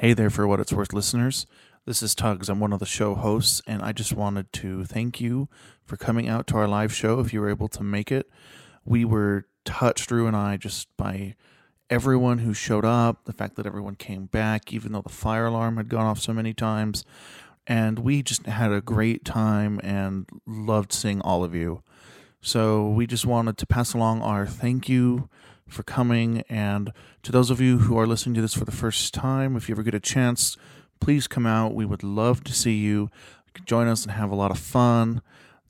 Hey there, for what it's worth, listeners. This is Tugs. I'm one of the show hosts, and I just wanted to thank you for coming out to our live show if you were able to make it. We were touched, Drew and I, just by everyone who showed up, the fact that everyone came back, even though the fire alarm had gone off so many times. And we just had a great time and loved seeing all of you. So we just wanted to pass along our thank you for coming. And to those of you who are listening to this for the first time, if you ever get a chance, please come out. We would love to see you. Join us and have a lot of fun.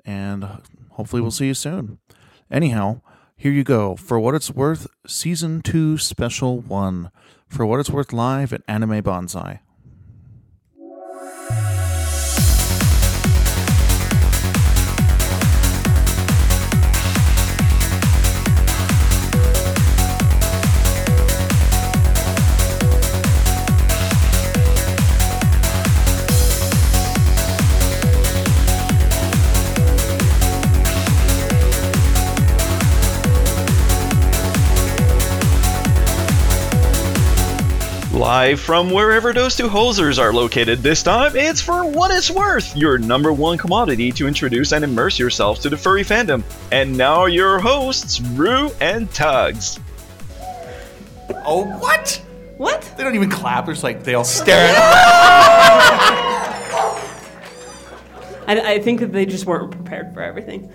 And hopefully, we'll see you soon. Anyhow, here you go. For What It's Worth, Season 2, Special 1. For What It's Worth Live at Anime Banzai. Live from wherever those two hosers are located this time, it's for what it's worth, your number one commodity to introduce and immerse yourself to the furry fandom. And now your hosts, Rue and Tugs. Oh, what? What? They don't even clap. It's like they all stare at I, I think that they just weren't prepared for everything.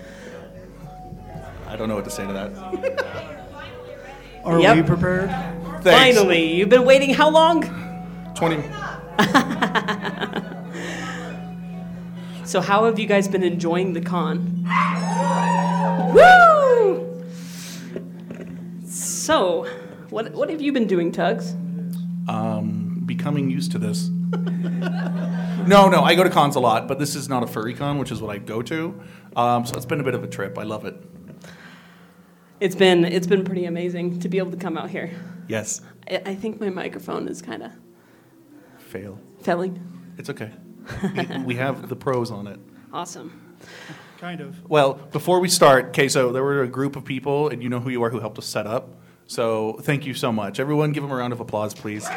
I don't know what to say to that. Are Yep. we prepared? Thanks. Finally, you've been waiting how long? 20. So, how have you guys been enjoying the con? Woo! So, what what have you been doing, Tugs? um, becoming used to this. no, no, I go to cons a lot, but this is not a furry con, which is what I go to. Um, so it's been a bit of a trip. I love it. It's been it's been pretty amazing to be able to come out here. Yes. I, I think my microphone is kind of Fail. failing. It's okay. We- we have the pros on it. Awesome. Kind of. Well, before we start, okay, so there were a group of people, and you know who you are who helped us set up. So thank you so much. Everyone, give them a round of applause, please.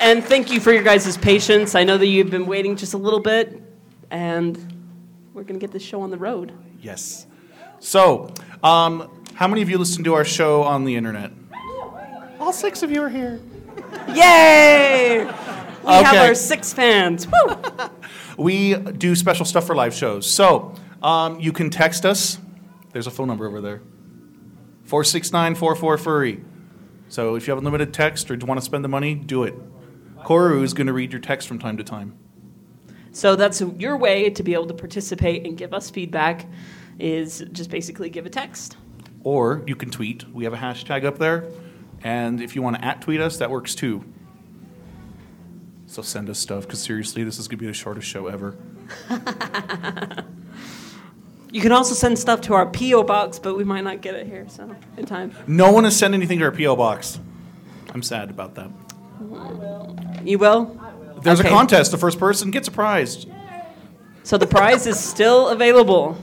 And thank you for your guys' patience. I know that you've been waiting just a little bit, and we're gonna get this show on the road. Yes. So, um, how many of you listen to our show on the internet? All six of you are here. Yay! We have our six fans. Woo! We do special stuff for live shows. So um, you can text us. There's a phone number over there 469 44 Furry. So if you have unlimited text or want to spend the money, do it. Koru is going to read your text from time to time. So that's your way to be able to participate and give us feedback. Is just basically give a text. Or you can tweet. We have a hashtag up there. And if you want to at tweet us, that works too. So send us stuff because seriously, this is going to be the shortest show ever. You can also send stuff to our PO box, but we might not get it here, so in time. No one has sent anything to our P.O. box. I'm sad about that. You will. There's Okay. a contest. The first person gets a prize. So the prize is still available.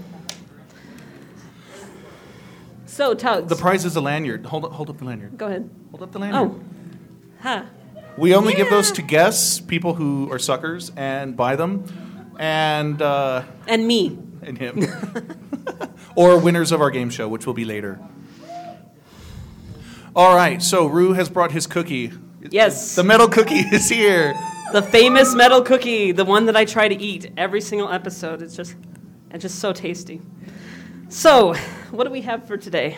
So Tugs, The prize is a lanyard. Hold up, hold up the lanyard. go ahead. Hold up the lanyard. Oh, huh. We only give those to guests, people who are suckers, and buy them, and uh, And me. and him, or winners of our game show, which will be later. All right. So Rue has brought his cookie. Yes. The metal cookie is here. The famous metal cookie, the one that I try to eat every single episode. It's just, it's just so tasty. So, what do we have for today?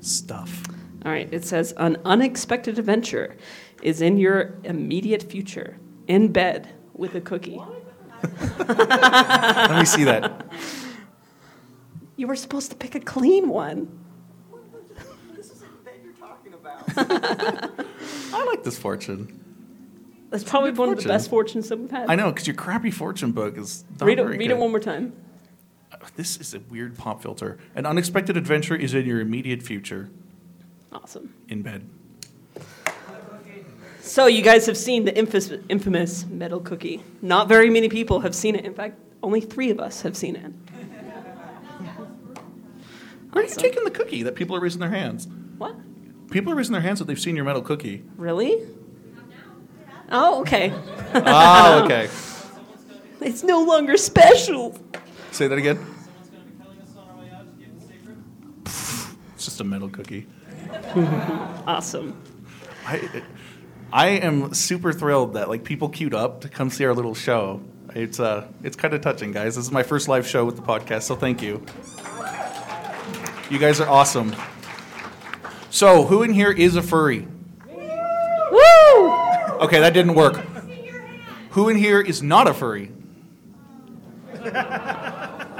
Stuff. All right, it says an unexpected adventure is in your immediate future, in bed with a cookie. Let me see that. You were supposed to pick a clean one. This is the bed you're talking about. I like this fortune. That's probably good one of the best fortunes that we've had. I know because your crappy fortune book is. Not Read it, read it one more time. Oh, this is a weird pop filter. An unexpected adventure is in your immediate future. Awesome. In bed. So you guys have seen the infamous, infamous metal cookie. Not very many people have seen it. In fact, only three of us have seen it. Where are you taking the cookie that people are raising their hands? What? People are raising their hands that they've seen your metal cookie. Really? Oh, okay. oh, okay. It's no longer special. Say that again. It's just a metal cookie. Awesome. I, I am super thrilled that like people queued up to come see our little show. It's uh, it's kind of touching, guys. This is my first live show with the podcast, so thank you. You guys are awesome. So, who in here is a furry? Woo! Okay, that didn't work. Who in here is not a furry?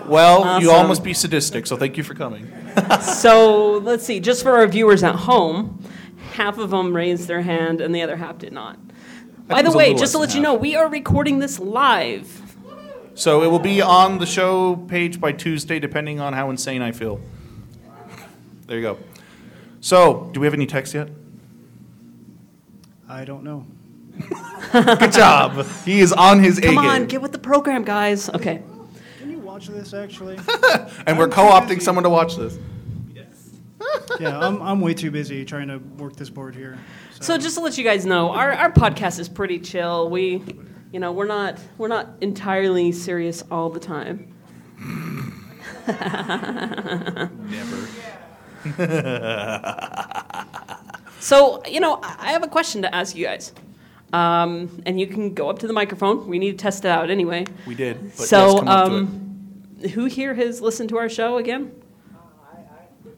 Well, you all must be sadistic, so thank you for coming. So let's see, just for our viewers at home, half of them raised their hand and the other half did not. By the way, just to let than you know, we are recording this live. So it will be on the show page by Tuesday, depending on how insane I feel. There you go. So, do we have any text yet? I don't know. Good job. He is on his A Come game. on, get with the program, guys. Okay. Can you watch this actually? and we're I'm too co-opting someone to watch this. yeah, I'm, I'm way too busy trying to work this board here. So just to let you guys know, our, our podcast is pretty chill. We, you know, we're not we're not entirely serious all the time. Never. So, you know, I I have a question to ask you guys. Um, and you can go up to the microphone. We need to test it out anyway. We did. But so, yes, come up to it. um, who here has listened to our show again?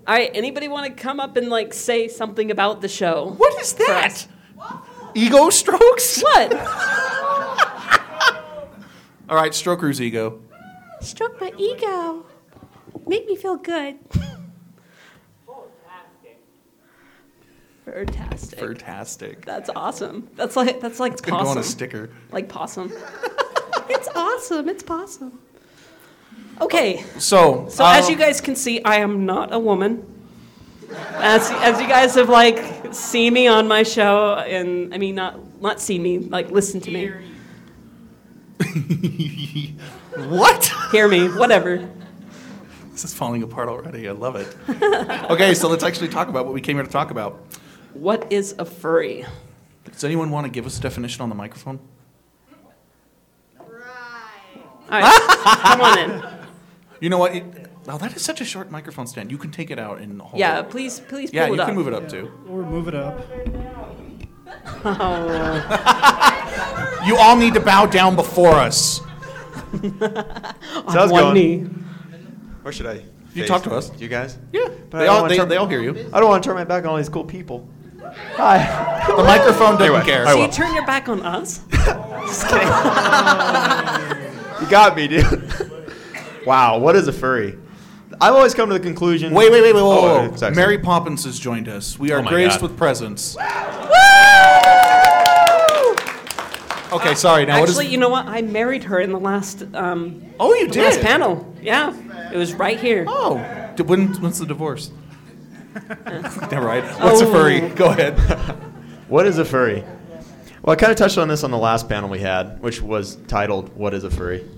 All right, anybody want to come up and like say something about the show? What is that? Ego strokes? What? All right, Stroker's ego. Stroke my ego. Make me feel good. Fantastic. Fantastic. That's awesome. That's like that's like Gonna go on a sticker. Like possum. it's awesome. It's possum. Okay, So, so as um, you guys can see, I am not a woman. As as you guys have like seen me on my show, and I mean not not seen me, like listen to me, what? hear me, whatever. This is falling apart already. I love it. okay, so let's actually talk about what we came here to talk about. What is a furry? Does anyone want to give us a definition on the microphone? Right. All right, come on in. You know what? It, oh, that is such a short microphone stand. You can take it out and hold Yeah, it. please please pull Yeah, it you up. can move it up too. Or move it up. You all need to bow down before us. How's it One going? knee. Where should I? You face? talk to us. You guys? Yeah, But they don't all, wanna they, turn- they all hear you. I don't want to turn my back on all these cool people. Hi. The microphone doesn't Anyway, care. So you turn your back on us? Just kidding. you got me, dude. wow, what is a furry? I've always come to the conclusion. Wait, wait, wait, wait, whoa, Oh, whoa, whoa. sorry, Mary. Poppins has joined us. We are Oh graced God. with presents. Okay, sorry. Now Actually, what you know what? I married her in the last um. Oh, you the did. last panel. Yeah, it was right here. Oh, when, when's the divorce? Never mind. What's a furry? Oh. Go ahead. What is a furry? Well, I kind of touched on this on the last panel we had, which was titled "What is a furry?"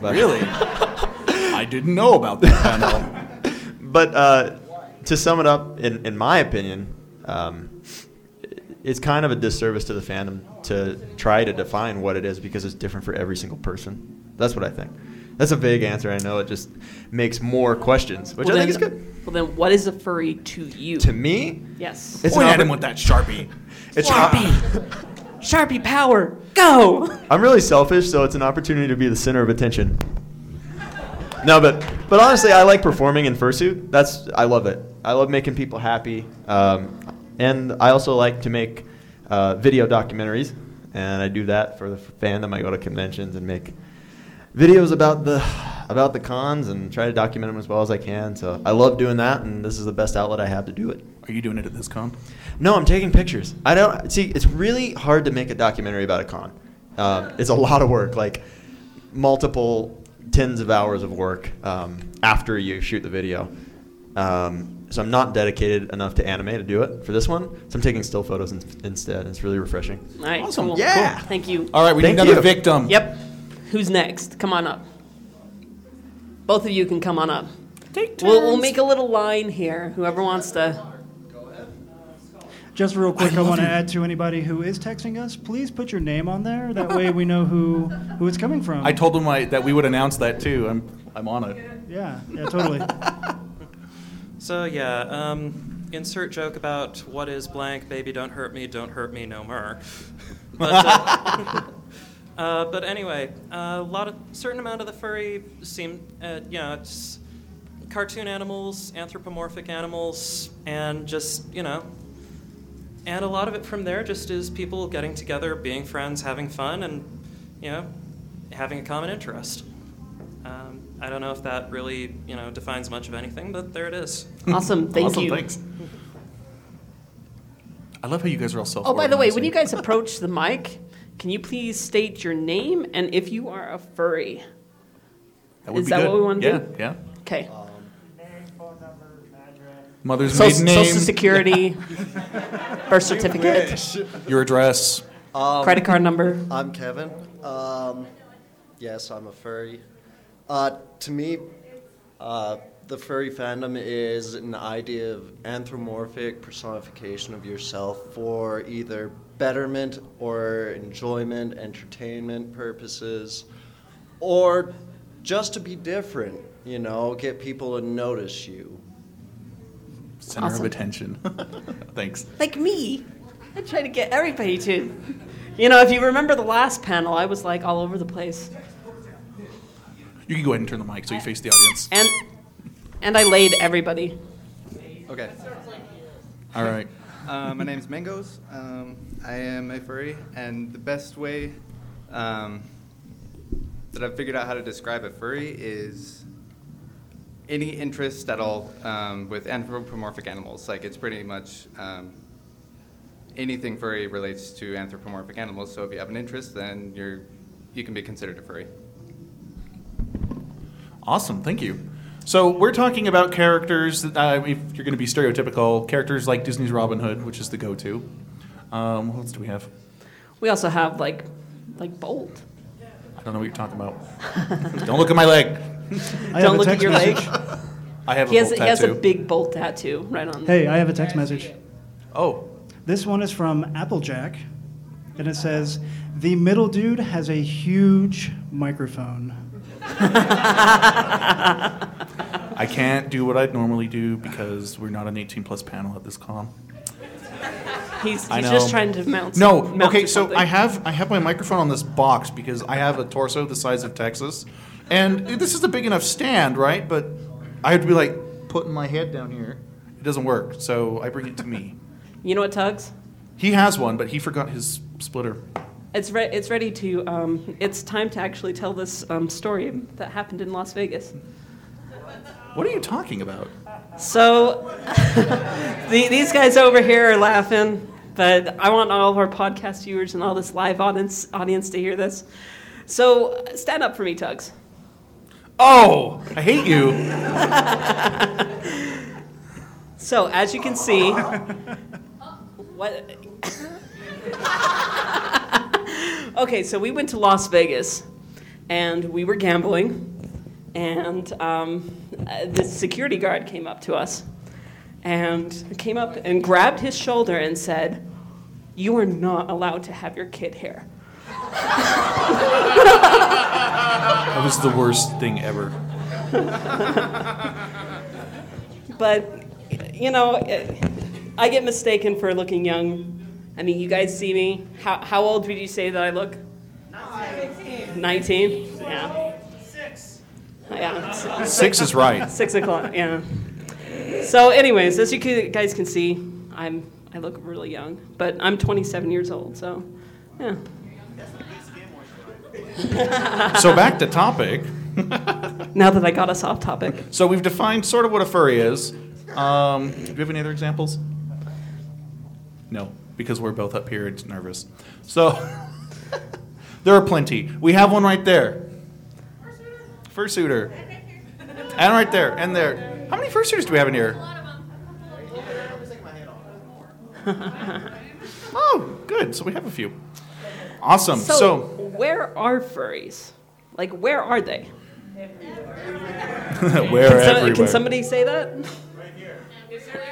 But, Really? I didn't know about that panel. But uh, to sum it up, in, in my opinion, um, it's kind of a disservice to the fandom to try to define what it is because it's different for every single person. That's what I think. That's a vague answer. I know it just makes more questions, which well, I then, think is good. Well, then, what is a furry to you? To me, yes. it's Point an at him with that sharpie. it's Sharpie. Sharpie power. Go. I'm really selfish, so it's an opportunity to be the center of attention. No, but but honestly, I like performing in fursuit. That's I love it. I love making people happy, um, and I also like to make uh, video documentaries, and I do that for the fandom. I go to conventions and make videos about the about the cons and try to document them as well as I can. So I love doing that, and this is the best outlet I have to do it. Are you doing it at this con? No, I'm taking pictures. I don't see. It's really hard to make a documentary about a con. Um, it's a lot of work, like multiple tens of hours of work um, after you shoot the video. Um, so I'm not dedicated enough to anime to do it for this one. So I'm taking still photos in, instead. It's really refreshing. All right. Awesome. Cool. Yeah. Cool. Thank you. All right, we Thank need another you. victim. Yep. Who's next? Come on up. Both of you can come on up. Take We'll, we'll make a little line here. Whoever wants to. Just real quick, I, love want to add to anybody who is texting us. Please put your name on there. That way we know who who it's coming from. I told them I, that we would announce that too. I'm I'm on it. Yeah, yeah, totally. So yeah, um, insert joke about what is blank, baby, don't hurt me, don't hurt me no more. But, uh, uh, but anyway, a lot of certain amount of the furry seem, uh, you know, it's cartoon animals, anthropomorphic animals, and just you know, and a lot of it from there just is people getting together, being friends, having fun, and you know, having a common interest. Um, I don't know if that really, you know, defines much of anything, but there it is. Awesome. Thank awesome, you. Thanks. I love how you guys are all self. Oh, by the way, when you guys approach the mic, can you please state your name and if you are a furry? would is be that good. what we wanna yeah, do? Yeah, Okay. Mother's So- maiden name, Social Security, birth certificate, your address. credit card number. I'm Kevin. Um, yes, I'm a furry. Uh, to me, uh, the furry fandom is an idea of anthropomorphic personification of yourself for either betterment or enjoyment, entertainment purposes, or just to be different, you know, get people to notice you. Center Awesome. of attention. Thanks. Like me. I try to get everybody to. You know, if you remember the last panel, I was like all over the place. You can go ahead and turn the mic so you uh, face the audience. And and I laid everybody. Okay. All right. Uh, my name's Mangos. Um, I am a furry, and the best way um, that I've figured out how to describe a furry is any interest at all um, with anthropomorphic animals. Like it's pretty much um, anything furry relates to anthropomorphic animals. So if you have an interest, then you're you can be considered a furry. Awesome, thank you. So we're talking about characters. That, uh, if you're going to be stereotypical, characters like Disney's Robin Hood, which is the go-to. Um, what else do we have? We also have like like Bolt. I don't know what you're talking about. don't look at my leg. I Don't look at text your leg. I have He a has, bolt he has a big Bolt tattoo right on. Hey, I have a text message. Oh, This one is from Applejack, and it says, "The middle dude has a huge microphone." I can't do what I'd normally do because we're not an 18 plus panel at this con. He's, he's just trying to mount. No, mount okay. So. I have I have my microphone on this box because I have a torso the size of Texas, and this is a big enough stand, right? But I have to be like putting my head down here. It doesn't work, so I bring it to me. You know what, Tugs? He has one, but he forgot his splitter. It's re- it's ready to. Um, it's time to actually tell this um, story that happened in Las Vegas. What are you talking about? So, the, these guys over here are laughing, but I want all of our podcast viewers and all this live audience audience to hear this. So, stand up for me, Tugs. Oh, I hate you. So, as you can see, what? okay, so we went to Las Vegas, and we were gambling, and um, uh, this security guard came up to us, and came up and grabbed his shoulder and said, "You are not allowed to have your kid here." That was the worst thing ever. But, you know, I get mistaken for looking young. I mean, you guys see me. How, how old would you say that I look? 19. 19? Yeah. Six. Yeah. Six is right. Six o'clock, yeah. So, anyways, as you guys can see, I'm I look really young, but I'm 27 years old, so yeah. So back to topic. Now that I got us off topic, So we've defined sort of what a furry is. Um, do you have any other examples? No, because we're both up here. It's nervous. So there are plenty. We have one right there. Fursuiter. And right there, and there. How many fursuiters do we have in here? oh, good. So we have a few. Awesome. so, So, where are furries? Like, where are they? Where Can, some- everywhere. can somebody say that? Right here.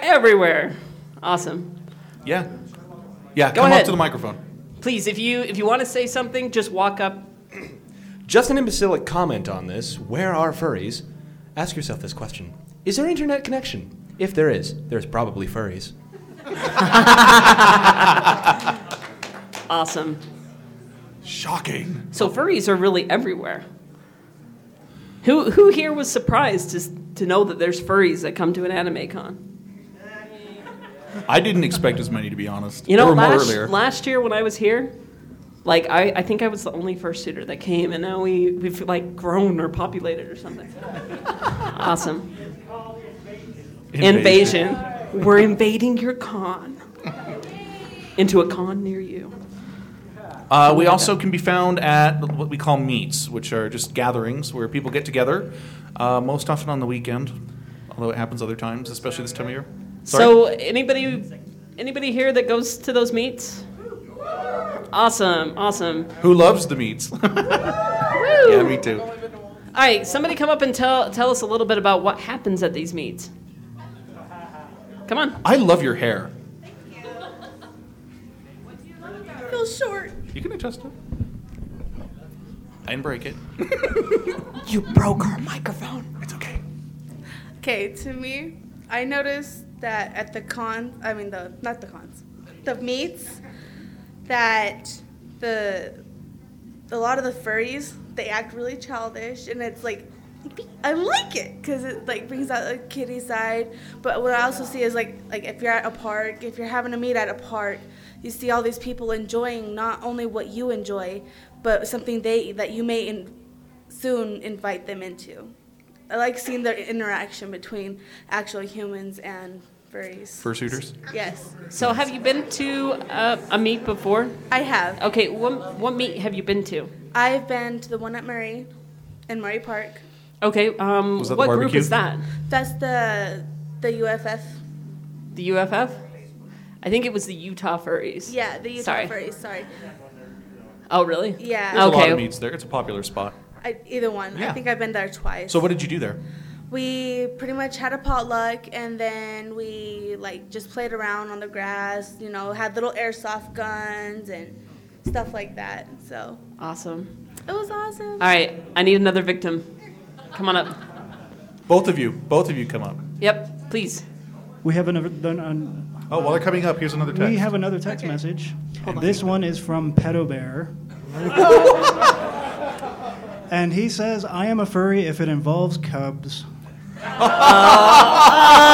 Everywhere. Awesome. Yeah. Yeah, Go come ahead. up to the microphone. Please, if you if you want to say something, just walk up. Just an imbecilic comment on this. Where are furries? Ask yourself this question Is there internet connection? If there is, there's probably furries. Awesome. Shocking. So furries are really everywhere. Who who here was surprised to to know that there's furries that come to an anime con? I didn't expect as many, to be honest. You know, there were more last, earlier. last year when I was here, like I, I think I was the only fursuiter that came, and now we we've like grown or populated or something. awesome. Invasion. We're invading your con. Into a con near you. Uh, we also can be found at what we call meets, which are just gatherings where people get together, uh, most often on the weekend, although it happens other times, especially this time of year. Sorry? So anybody anybody here that goes to those meets? Awesome, awesome. Who loves the meets? yeah, me too. All right, somebody come up and tell tell us a little bit about what happens at these meets. Come on. I love your hair. feels short. You can adjust it. I didn't break it. You broke our microphone. It's okay. Okay, to me, I noticed that at the cons, I mean the not the cons, the meets, that the a lot of the furries they act really childish, and it's like I like it because it like brings out the kitty side. But what I also see is like like if you're at a park, if you're having a meet at a park, you see all these people enjoying not only what you enjoy, but something they that you may in, soon invite them into. I like seeing the interaction between actual humans and furries. Fursuiters? Yes, So have you been to uh, a meet before? I have. Okay, what what meet have you been to? I've been to the one at Murray, in Murray Park. Okay, um, Was that the what group barbecue? is that? That's the the UFF. The UFF? I think it was the Utah Furries. Yeah, the Utah Sorry. furries. Sorry. Oh, really? Yeah. There's a lot Okay. of meets there. It's a popular spot. I, either one. Yeah. I think I've been there twice. So what did you do there? We pretty much had a potluck and then we like just played around on the grass. You know, had little airsoft guns and stuff like that. So Awesome. it was awesome. All right, I need another victim. Come on up. Both of you. Both of you come up. Yep, please. We have another. An, an, um, Oh, while they're coming up, here's another text. we have another text message. This one is from Pedo Bear. and he says, I am a furry if it involves cubs.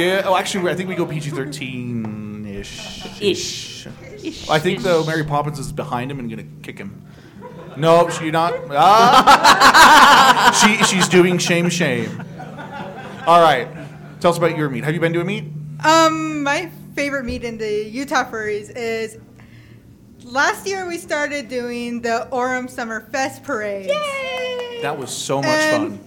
Yeah. Oh, actually, I think we go PG thirteen ish. Ish. I think though Mary Poppins is behind him and gonna kick him. No, she not. Ah! she she's doing shame shame. All right. Tell us about your meat. Have you been to a meet? Um, my favorite meat in the Utah Furries is last year we started doing the Orem Summer Fest parade. Yay! That was so much And- fun.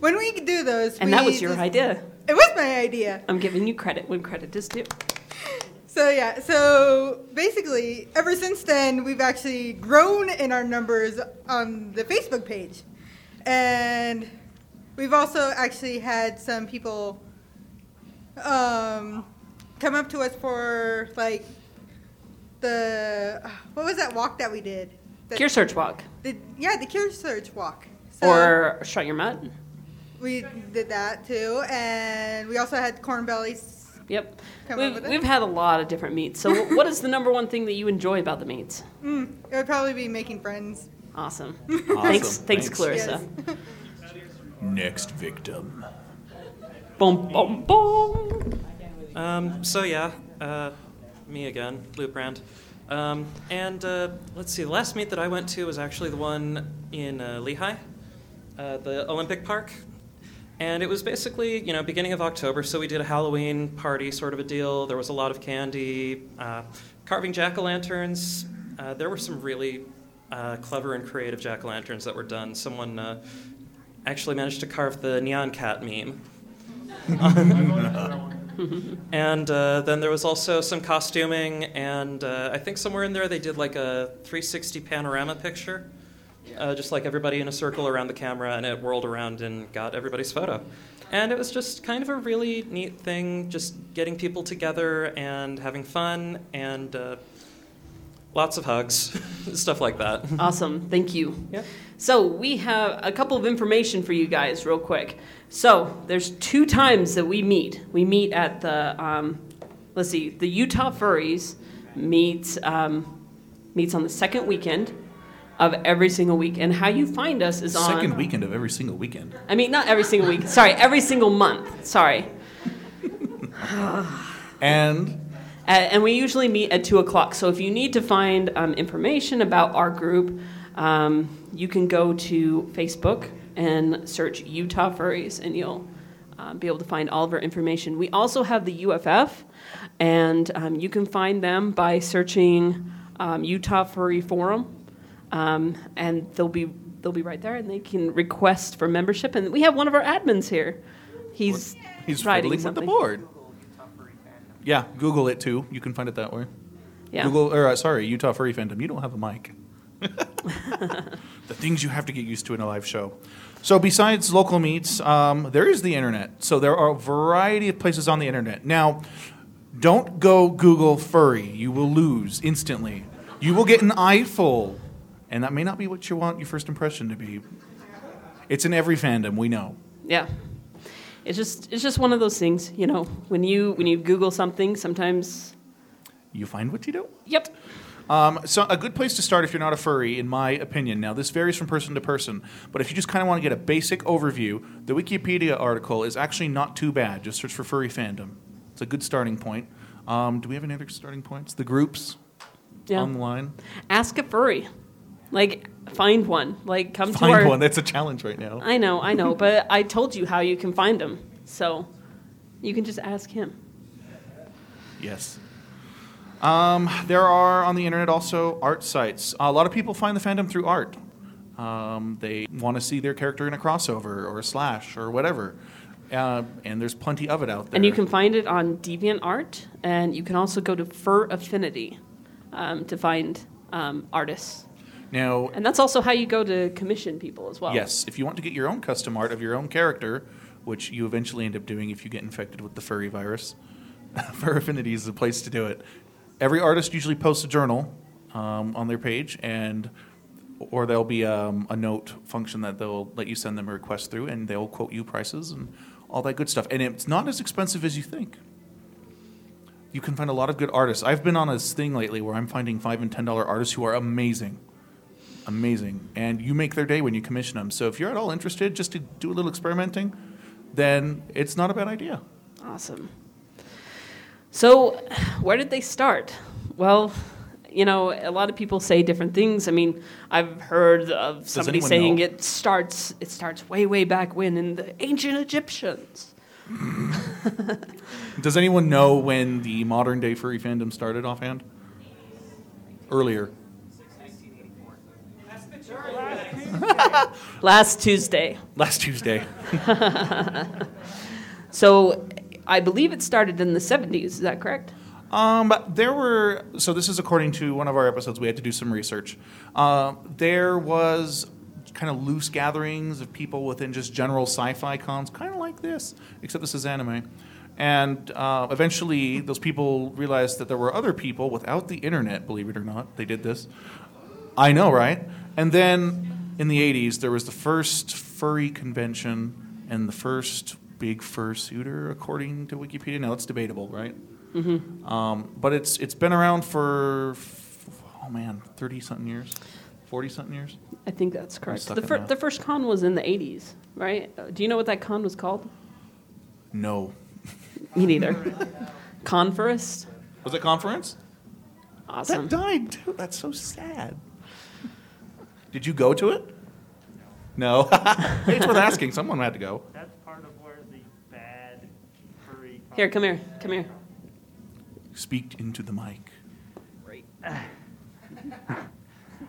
When we do those, And we that was your just- idea. It was my idea. I'm giving you credit when credit is due. So yeah, so basically, ever since then, we've actually grown in our numbers on the Facebook page, and we've also actually had some people um, come up to us for like the what was that walk that we did? The- Cure search walk. The, yeah, the cure search walk. So Or shut your mouth. we did that too, and we also had Cornbelly's. Yep. Come We've, with it. we've had a lot of different meats. So, what is the number one thing that you enjoy about the meats? Mm, it would probably be making friends. Awesome. Awesome. Thanks, thanks, Thanks. Clarissa. Yes. Next victim. Boom, boom, boom. Um, so yeah, uh, me again, Luke Brand. Um, and uh, let's see, the last meet that I went to was actually the one in uh, Lehi, uh, the Olympic Park. And it was basically, you know, beginning of October, so we did a Halloween party sort of a deal. There was a lot of candy, uh, carving jack o' lanterns. Uh, there were some really uh, clever and creative jack o' lanterns that were done. Someone actually managed to carve the Nyan Cat meme. and uh, then there was also some costuming, and uh, I think somewhere in there they did like a 360 panorama picture, uh, just like everybody in a circle around the camera, and it whirled around and got everybody's photo. And it was just kind of a really neat thing, just getting people together and having fun and uh, lots of hugs, stuff like that. Awesome, thank you. Yeah. So we have a couple of information for you guys, real quick. So there's two times that we meet. We meet at the, um, let's see, the Utah Furries meets um, meets on the second weekend of every single week. And how you find us is on Second weekend of every single weekend. I mean, not every single week. Sorry, every single month. Sorry. And and we usually meet at 2 o'clock. So if you need to find um, information about our group, um, you can go to Facebook and search Utah Furries, and you'll uh, be able to find all of our information. We also have the UFF, and um, you can find them by searching um, Utah Furry Forum, um, and they'll be they'll be right there, and they can request for membership. And we have one of our admins here. He's he's writing fiddling with the something. board. Yeah, Google it too. You can find it that way. Yeah. Google, or uh, sorry, Utah Furry Fandom. You don't have a mic. the things you have to get used to in a live show. So besides local meets, um, there is the internet. So there are a variety of places on the internet. Now, don't go Google furry. You will lose instantly. You will get an eyeful, and that may not be what you want your first impression to be. It's in every fandom. We know. Yeah. It's just it's just one of those things, you know, when you when you Google something, sometimes You find what you do. Yep. Um, so a good place to start if you're not a furry, in my opinion. Now this varies from person to person, but if you just kind of want to get a basic overview, the Wikipedia article is actually not too bad. Just search for furry fandom. It's a good starting point. Um, do we have any other starting points? The groups Yeah. online. ask a furry. Like find one. Like come to Find our one. That's a challenge right now. I know, I know, but I told you how you can find them. So you can just ask him. Yes. Um, there are on the internet also art sites. A lot of people find the fandom through art. Um, they want to see their character in a crossover or a slash or whatever. Uh, and there's plenty of it out there. And you can find it on DeviantArt, and you can also go to Fur Affinity um, to find um, artists. Now, And that's also how you go to commission people as well. Yes, if you want to get your own custom art of your own character, which you eventually end up doing if you get infected with the furry virus, Fur Affinity is the place to do it. Every artist usually posts a journal um, on their page, and or there'll be um, a note function that they'll let you send them a request through, and they'll quote you prices and all that good stuff. And it's not as expensive as you think. You can find a lot of good artists. I've been on this thing lately where I'm finding five and ten dollar artists who are amazing amazing. And you make their day when you commission them. So if you're at all interested just to do a little experimenting, then it's not a bad idea. Awesome. So, where did they start? Well, you know, a lot of people say different things. I mean, I've heard of somebody saying know? it starts it starts way way back when in the ancient Egyptians. Does anyone know when the modern day furry fandom started offhand? Earlier. Last Tuesday. Last Tuesday. So, I believe it started in the 70s. Is that correct? Um, there were so this is according to one of our episodes. We had to do some research. Uh, there was kind of loose gatherings of people within just general sci-fi cons, kind of like this, except this is anime. And uh, eventually, those people realized that there were other people without the internet. Believe it or not, they did this. I know, right? And then in the '80s, there was the first furry convention and the first big fursuiter, according to Wikipedia. Now it's debatable, right? Mhm. Um, but it's it's been around for oh man, thirty something years, forty something years. I think that's correct. The, in fir- that. the first con was in the 80s, right? Uh, Do you know what that con was called? No, Me neither. Conference? was it conference? Awesome. That died too. That's so sad. Did you go to it? No. Hey, it's worth asking. Someone had to go. That's part of where the bad furry. Here, come here. Come here. Speak into the mic. Right.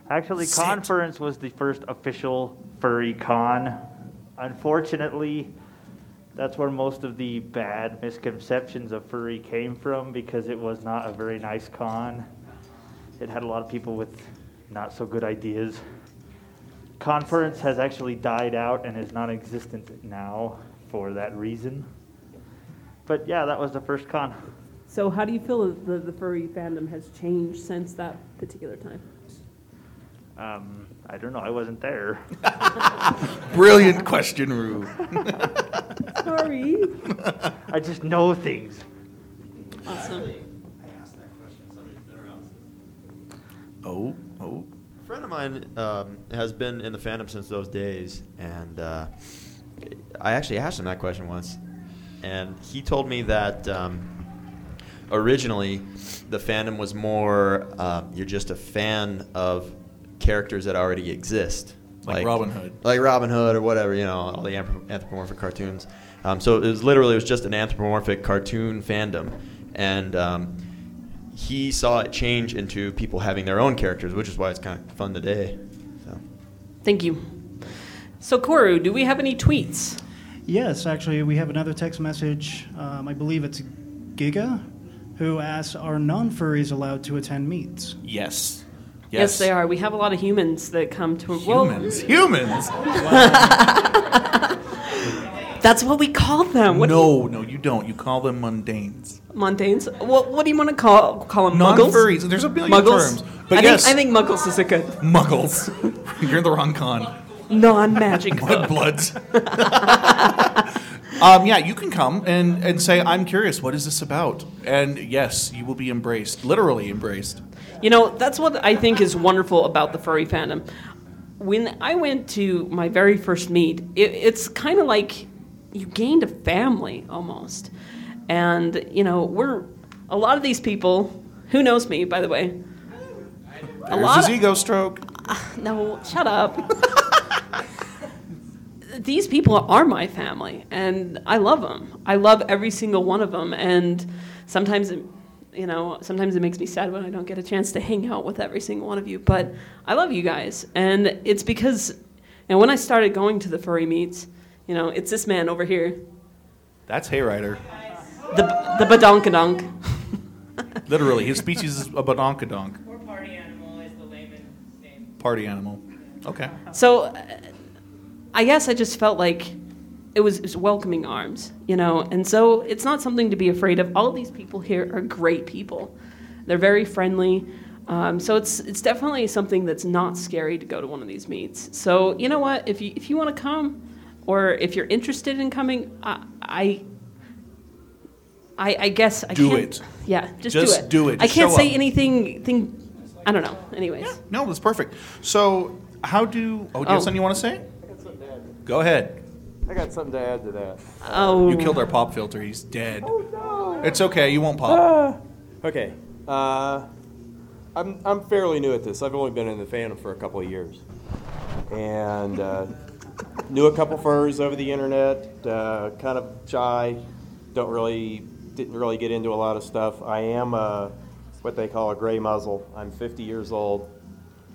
Actually, Sit. conference was the first official furry con. Unfortunately, that's where most of the bad misconceptions of furry came from because it was not a very nice con. It had a lot of people with not so good ideas. Conference has actually died out and is non-existent now for that reason. But yeah, that was the first con. So, how do you feel that the, the furry fandom has changed since that particular time? Um, I don't know. I wasn't there. Brilliant question, Rue. Sorry. I just know things. Awesome. I asked that question somewhere around Oh, oh. A friend of mine um, has been in the fandom since those days, and uh, I actually asked him that question once, and he told me that um, originally the fandom was more uh, you're just a fan of characters that already exist, Like Robin Hood. like Robin Hood or whatever, you know, all the anthropomorphic cartoons. Um, so it was literally it was just an anthropomorphic cartoon fandom, and um, he saw it change into people having their own characters, which is why it's kind of fun today. So. Thank you. So, Koru, do we have any tweets? Yes, actually, we have another text message. Um, I believe it's Giga, who asks, "Are non-furries allowed to attend meets?" Yes. Yes. they are. We have a lot of humans that come to well, Humans. Humans. That's what we call them. What no, no, you don't. You call them mundanes. Mundanes. What, what do you want to call call them? Non-furries. Muggles? There's a billion Muggles? terms. But I yes. think I think Muggles is a good Muggles. You're in the wrong con. Non-magic. Mudbloods. um, yeah, you can come and, and say, I'm curious, what is this about? And yes, you will be embraced, literally embraced. You know, that's what I think is wonderful about the furry fandom. When I went to my very first meet, it, it's kind of like you gained a family almost. And, you know, we're a lot of these people, who knows me, by the way? A lot his of- ego stroke. No, shut up. These people are my family, and I love them. I love every single one of them, and sometimes, it, you know, sometimes it makes me sad when I don't get a chance to hang out with every single one of you. But I love you guys, and it's because, and when I started going to the furry meets, you know, it's this man over here, That's Hayrider. the the badonkadonk. Literally, his species is a badonkadonk. Or party animal is the layman name. Party animal. Okay. So uh, I guess I just felt like it was, it was welcoming arms, you know, and so it's not something to be afraid of. All of these people here are great people. They're very friendly. Um, so it's it's definitely something that's not scary to go to one of these meets. So you know what? If you if you want to come, or if you're interested in coming, I I, I, guess I Do can't- do it. Yeah, just, Just do it. do it. I can't say up. anything. Thing, I don't know. Anyways. No, that's perfect. So, how do. Oh, do you Oh. have something you want to say? Go ahead. I got something to add to that. Oh. You killed our pop filter. He's dead. Oh, no. It's okay. You won't pop. Ah. okay. Uh, I'm, I'm fairly new at this. I've only been in the fandom for a couple of years. And uh, knew a couple furs over the internet, uh, kind of shy, don't really, didn't really get into a lot of stuff. I am uh, what they call a gray muzzle. I'm 50 years old.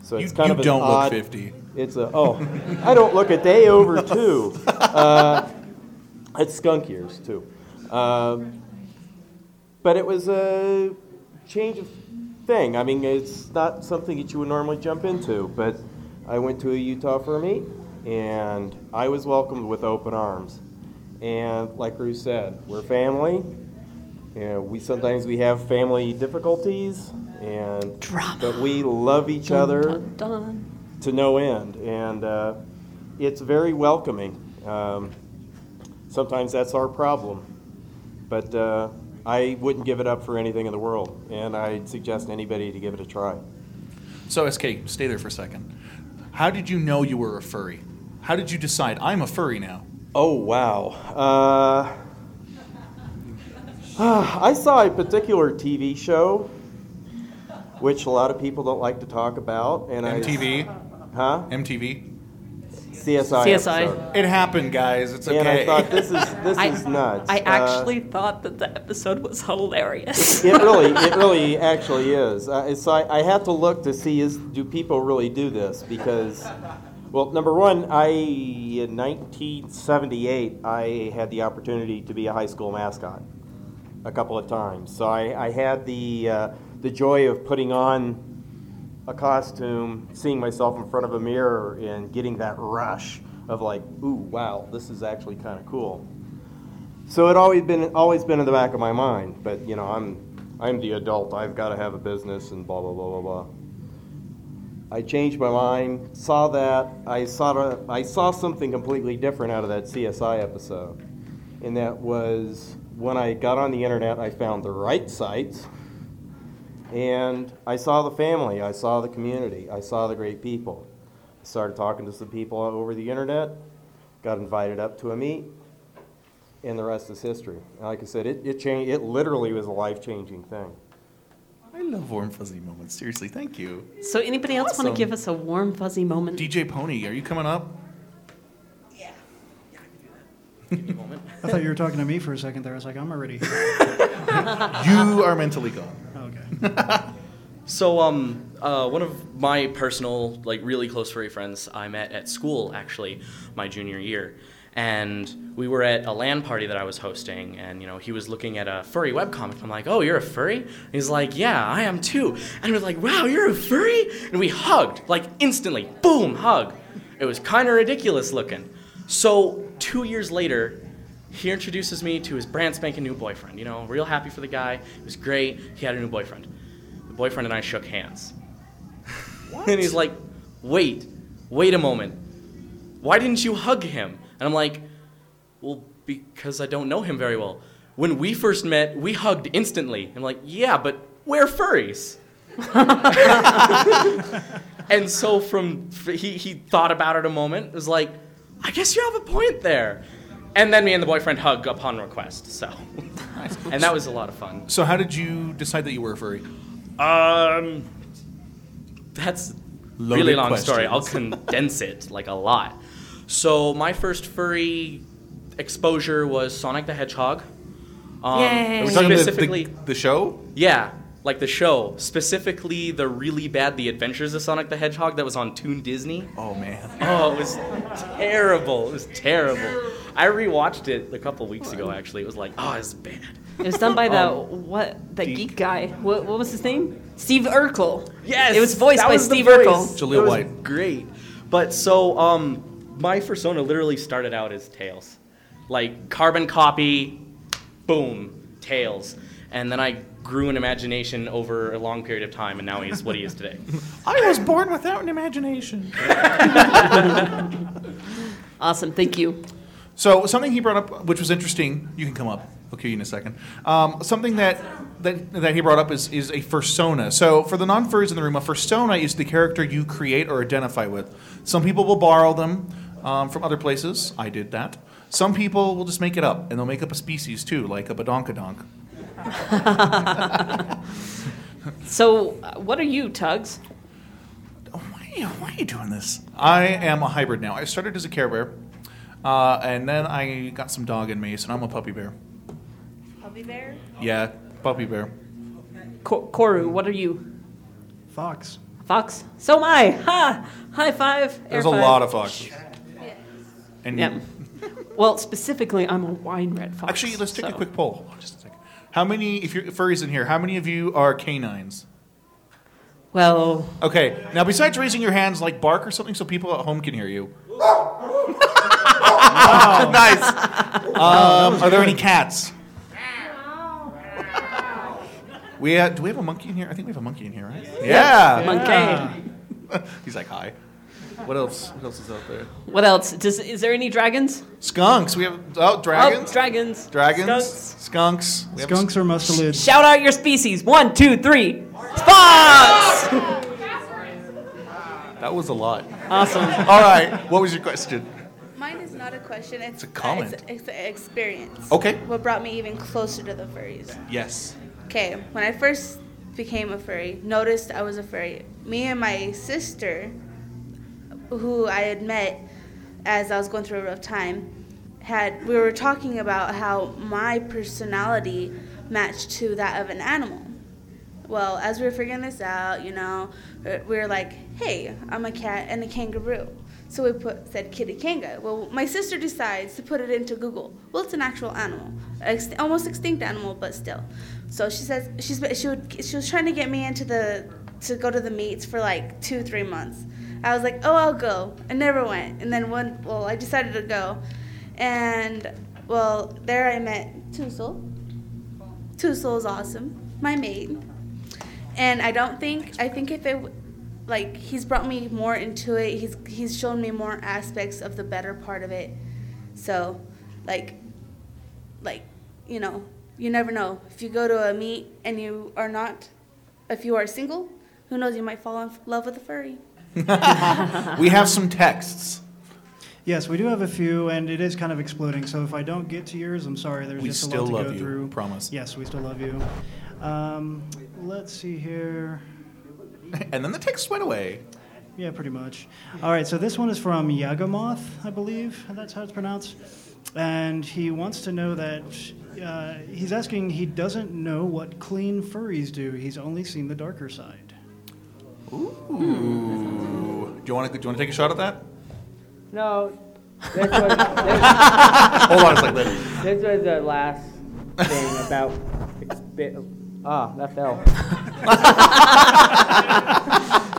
So it's You- kind you of an don't look 50. It's a, oh, I don't look a day over two. Uh, it's skunk years too. Um, but it was a change of thing. I mean, it's not something that you would normally jump into, but I went to a Utah fur meet and I was welcomed with open arms. And like Ruth said, we're family. And we sometimes we have family difficulties, and but we love each Dun, other dun, dun. To no end, and uh, it's very welcoming. Um, sometimes that's our problem, but uh, I wouldn't give it up for anything in the world, and I'd suggest anybody to give it a try. So, SK, stay there for a second. How did you know you were a furry? How did you decide I'm a furry now? Oh wow! Uh, I saw a particular TV show, which a lot of people don't like to talk about, and I. MTV? I, huh? MTV. CSI. episode. It happened, guys. It's okay. And I thought this is this I- is nuts. I Uh, actually thought that the episode was hilarious. it really, it really actually is. Uh, so I, I have to look to see is do people really do this because Well, number one, I in 1978 I had the opportunity to be a high school mascot a couple of times. So I, I had the uh, the joy of putting on a costume, seeing myself in front of a mirror, and getting that rush of like, ooh, wow, this is actually kind of cool. So it always been always been in the back of my mind. But you know, I'm I'm the adult. I've got to have a business and blah blah blah blah blah. I changed my mind, saw that, I saw, the, I saw something completely different out of that CSI episode. And that was when I got on the internet, I found the right sites, and I saw the family, I saw the community, I saw the great people. I started talking to some people over the internet, got invited up to a meet, and the rest is history. Like I said, it, it, changed, it literally was a life changing thing. I love warm fuzzy moments. Seriously, thank you. So, anybody else want to give us a warm, fuzzy moment? DJ Pony, are you coming up? Yeah, yeah, I thought you were talking to me for a second there. I was like, I'm already here. You are mentally gone. So, um, uh, one of my personal, like, really close furry friends I met at school, actually, my junior year. And we were at a LAN party that I was hosting, and, you know, he was looking at a furry webcomic. I'm like, oh, you're a furry? And he's like, yeah, I am too. And we're like, wow, you're a furry? And we hugged, like, instantly. Boom, hug. It was kind of ridiculous looking. So, two years later, he introduces me to his brand spanking new boyfriend. You know, real happy for the guy. It was great. He had a new boyfriend. The boyfriend and I shook hands. and he's like, wait, wait a moment. Why didn't you hug him? And I'm like, well, because I don't know him very well. When we first met, we hugged instantly. I'm like, yeah, but we're furries. and so from he, he thought about it a moment. Was like, I guess you have a point there. And then me and the boyfriend hug upon request. So, and that was a lot of fun. So, how did you decide that you were a furry? Um, that's Loaded really long story. I'll condense it like a lot. So my first furry exposure was Sonic the Hedgehog. Um, Yay. Are we talking the- the- specifically the show? Yeah, like the show, specifically the really bad The Adventures of Sonic the Hedgehog that was on Toon Disney. Oh man. Oh, it was terrible. It was terrible. I rewatched it a couple weeks ago. Actually, it was like, oh, it's bad. It was done by the Um, what? The geek guy. What, what was his name? Steve Urkel. Yes, It was voiced that by was the Steve voice. Urkel. It White. Great. But so um, my persona literally started out as Tails, like carbon copy, boom, Tails, and then I grew an imagination over a long period of time, and now he's what he is today. I was born without an imagination. Awesome. Thank you. So something he brought up, which was interesting. You can come up. I'll cue you in a second. Um, something that, that that he brought up is is a fursona. So for the non-furries in the room, a fursona is the character you create or identify with. Some people will borrow them um, from other places. I did that. Some people will just make it up, and they'll make up a species too, like a badonkadonk. So, uh, what are you, Tugs? Why are, you, why are you doing this? I am a hybrid now. I started as a Care Bear, uh, and then I got some dog in me, so now I'm a puppy bear. Puppy bear? Yeah, puppy bear. Ko- Koru, what are you? Fox. Fox. So am I. Ha! High five. air There's a five. lot of foxes. And Yep. Well, specifically, I'm a wine red fox. Actually, let's take a quick poll. Just a second. How many, if you're furries in here, how many of you are canines? Well, Okay, now besides raising your hands, like bark or something so people at home can hear you. nice. Um, are there any cats? We uh, do we have a monkey in here? I think we have a monkey in here, right? Yeah. Yeah. Monkey. He's like, hi. What else? What else is out there? what else? Does, is there any dragons? Skunks. We have oh dragons. Oh, dragons. Dragons. Skunks. Skunks. We have Skunks are mustelids. Shout out your species. One, two, three. Fox! That was a lot. Awesome. All right. What was your question? Mine is not a question. It's, a comment. It's, it's an experience. Okay. What brought me even closer to the furries? Yes. Okay, when I first became a furry, noticed I was a furry. Me and my sister, who I had met as I was going through a rough time, had we were talking about how my personality matched to that of an animal. Well, as we were figuring this out, you know, we were like, "Hey, I'm a cat and a kangaroo." So we put said kitty kanga. Well, my sister decides to put it into Google. Well, it's an actual animal, ex- almost extinct animal, but still. So she says she's she would she was trying to get me into the to go to the meets for like two three months. I was like, oh, I'll go. I never went, and then one well, I decided to go, and well, there I met Tussle. Tussle is awesome, my mate, and I don't think I think if it like he's brought me more into it. He's he's shown me more aspects of the better part of it. So, like, like you know, you never know. If you go to a meet and you are not, if you are single, who knows? You might fall in love with a furry. we have some texts. Yes, we do have a few, and it is kind of exploding. So if I don't get to yours, I'm sorry. There's We just a lot to love go you, through. promise. Yes, we still love you. Um, let's see here. And then the text went away. Yeah, pretty much. All right, so this one is from Yagamoth, I believe that's how it's pronounced. And he wants to know that uh, he's asking, he doesn't know what clean furries do. He's only seen the darker side. Ooh. Do you want to? Do you want to take a shot at that? No. This was, this, Hold on a second. This was the last thing about. expi- Ah, that fell.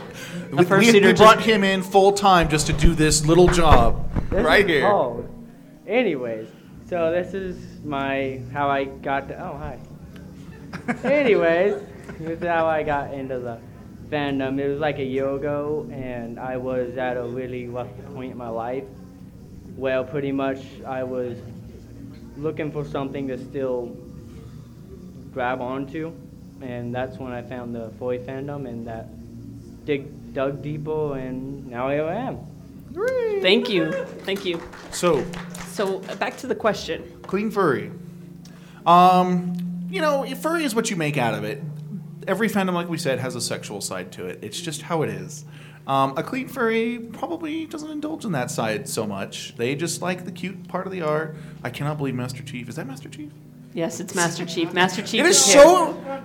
We, we, we brought him in full time just to do this little job This right is here. cold. Anyways, so this is my how I got to. Oh hi. Anyways, this is how I got into the fandom. It was like a year ago, and I was at a really rough point in my life. Well, pretty much I was looking for something to still grab onto, and that's when I found the Foy fandom, and that dig dug deeper, and now here I am. Thank you. Thank you. So, So uh, back to the question. clean furry. Um, you know, furry is what you make out of it. Every fandom, like we said, has a sexual side to it. It's just how it is. Um, a clean furry probably doesn't indulge in that side so much. They just like the cute part of the art. I cannot believe Master Chief. Is that Master Chief? Yes, it's Master Chief. Master Chief It is here. so.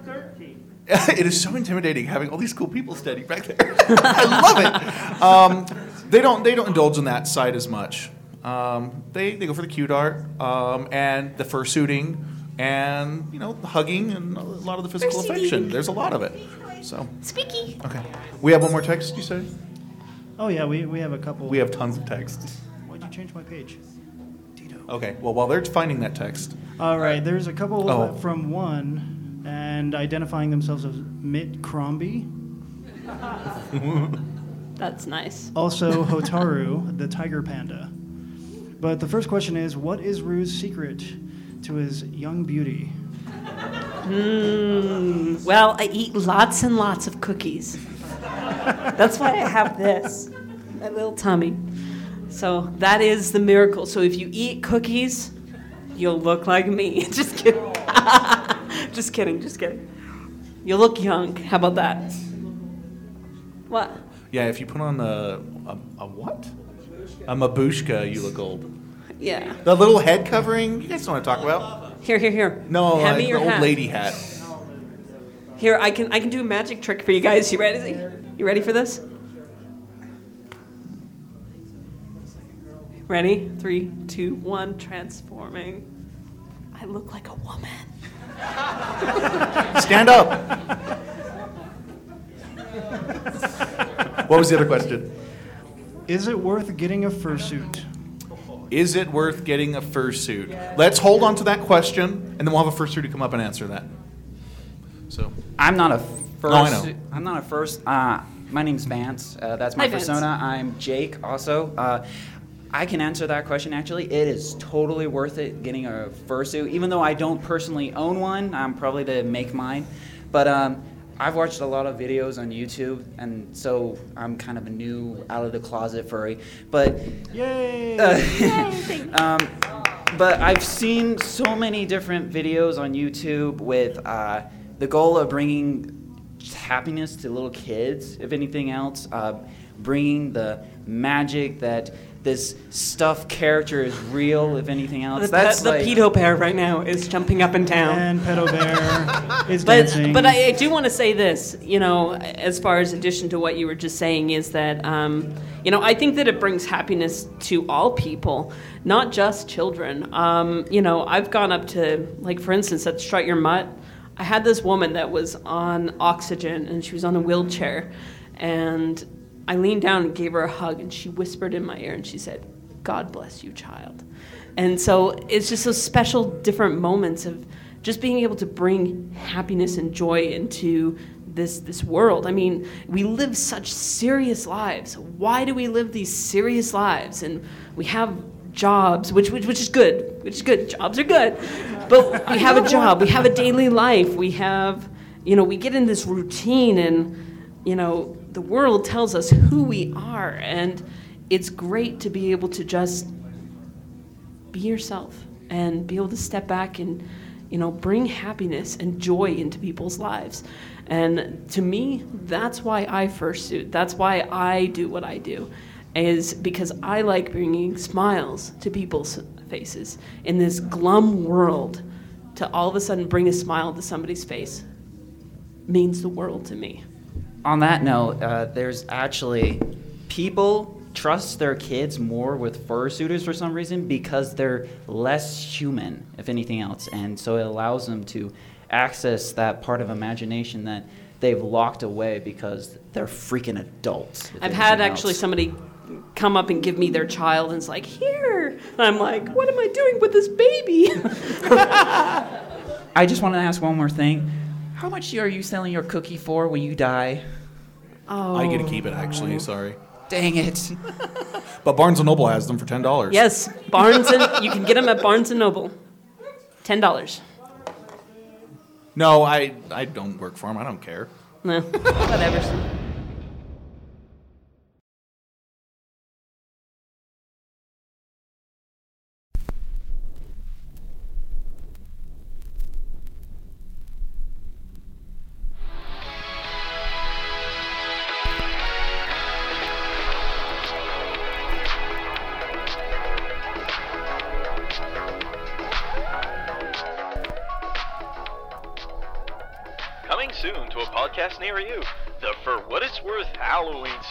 it is so intimidating having all these cool people standing back there. I love it. Um, they don't they don't indulge in that side as much. Um, they they go for the cute art um, and the fursuiting and you know hugging and a lot of the physical Fursuiting. affection. There's a lot of it. So Speaky. okay, we have one more text. You say Oh, yeah, we, we have a couple. we have tons of texts. Why'd you change my page? Dito. Okay, well while they're finding that text, All right, there's a couple Oh. from one, and identifying themselves as Mitt Crombie. That's nice. Also, Hotaru, the tiger panda. But the first question is what is Rue's secret to his young beauty? Mm, well, I eat lots and lots of cookies. That's why I have this, my little tummy. So that is the miracle. So if you eat cookies, you'll look like me. Just kidding. just kidding. Just kidding. You'll look young. How about that? What? yeah, if you put on a a, a what? A babushka, you look old. Yeah. The little head covering, you guys know what I'm talking about? Here, here, here. No, Hand uh, me the old hat. lady hat. Here, I can I can do a magic trick for you guys. You ready? You ready for this? Ready? Three, two, one. Transforming. I look like a woman. Stand up. what was the other question? Is it worth getting a fursuit? Is it worth getting a fursuit? Let's hold on to that question, and then we'll have a fursuit to come up and answer that. So, I'm not a first. No, I know. I'm not a first. Uh, my name's Vance. Uh, that's my Hi, Vance. persona. I'm Jake. Also, uh, I can answer that question. Actually, it is totally worth it getting a fursuit. Even though I don't personally own one, I'm probably to make mine. But um, I've watched a lot of videos on YouTube, and so I'm kind of a new out of the closet furry. But Yay! um, but I've seen so many different videos on YouTube with uh, the goal of bringing happiness to little kids, if anything else, uh, bringing the magic that this stuffed character is real, if anything else. The, That's the like, pedo bear right now is jumping up and down. And pedo bear is but, dancing. But I, I do want to say this, you know, as far as addition to what you were just saying, is that, um, you know, I think that it brings happiness to all people, not just children. Um, you know, I've gone up to, like, for instance, at Strut Your Mutt, I had this woman that was on oxygen and she was on a wheelchair. And I leaned down and gave her a hug, and she whispered in my ear and she said, God bless you, child. And so it's just those special, different moments of just being able to bring happiness and joy into this this world. I mean, we live such serious lives. Why do we live these serious lives? And we have jobs, which which, which is good, which is good. Jobs are good, but we have a job. We have a daily life. We have, you know, we get in this routine, and you know, the world tells us who we are, and it's great to be able to just be yourself and be able to step back and you know bring happiness and joy into people's lives. And to me that's why i fursuit that's why i do what i do is because i like bringing smiles to people's faces in this glum world. To all of a sudden bring a smile to somebody's face means the world to me on that note, uh, there's actually people trust their kids more with fursuiters for some reason because they're less human, if anything else, and so it allows them to access that part of imagination that they've locked away because they're freaking adults. I've had actually else. somebody come up and give me their child and it's like, here. And I'm like, what am I doing with this baby? I just want to ask one more thing. How much are you selling your cookie for when you die? Oh. I get to oh. keep it, actually. Sorry. Dang it. But Barnes and Noble has them for ten dollars. yes, Barnes and you can get them at Barnes and Noble. Ten dollars. No, I I don't work for them. I don't care. No, whatever.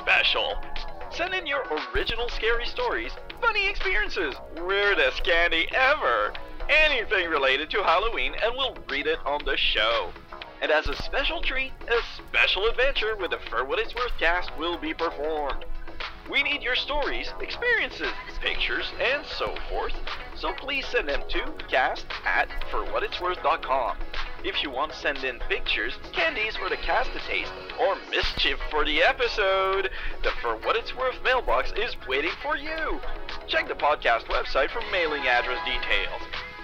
Special. Send in your original scary stories, funny experiences, weirdest candy ever, anything related to Halloween, and we'll read it on the show. And as a special treat, a special adventure with the For What It's Worth cast will be performed. We need your stories, experiences, pictures, and so forth, so please send them to cast at forwhatitsworth.com. If you want to send in pictures, candies for the cast to taste, or mischief for the episode, the For What It's Worth mailbox is waiting for you. Check the podcast website for mailing address details.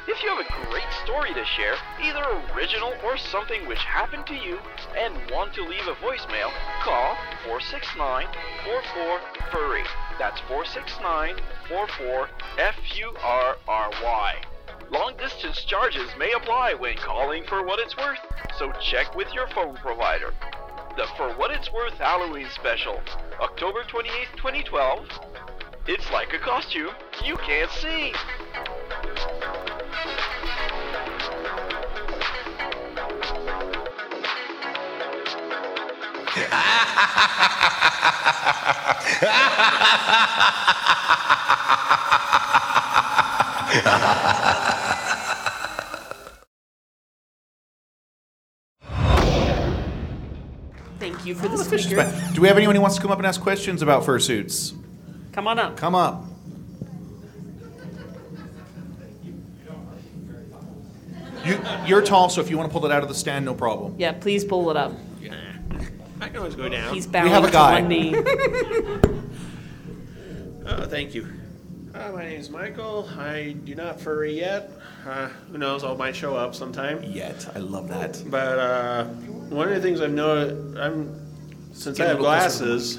If you have a great story to share, either original or something which happened to you, and want to leave a voicemail, call 469 44 Furry. That's 469 44 F U R R Y. Long distance charges may apply when calling for what it's worth, so check with your phone provider. The For What It's Worth Halloween Special, October 28th, 2012. It's like a costume you can't see. Thank you for the fish is speaker. back. Do we have anyone who wants to come up and ask questions about fursuits? Come on up. Come up. You, you're tall, so if you want to pull it out of the stand, no problem. Yeah, please pull it up. I can always go down. He's bowing have a to guy. one knee. Oh, thank you. Uh, my name is Michael. I do not furry yet. Uh, who knows? I might show up sometime. Yet, I love that. But uh, one of the things I've noticed, I'm since Get I a have little closer to the glasses,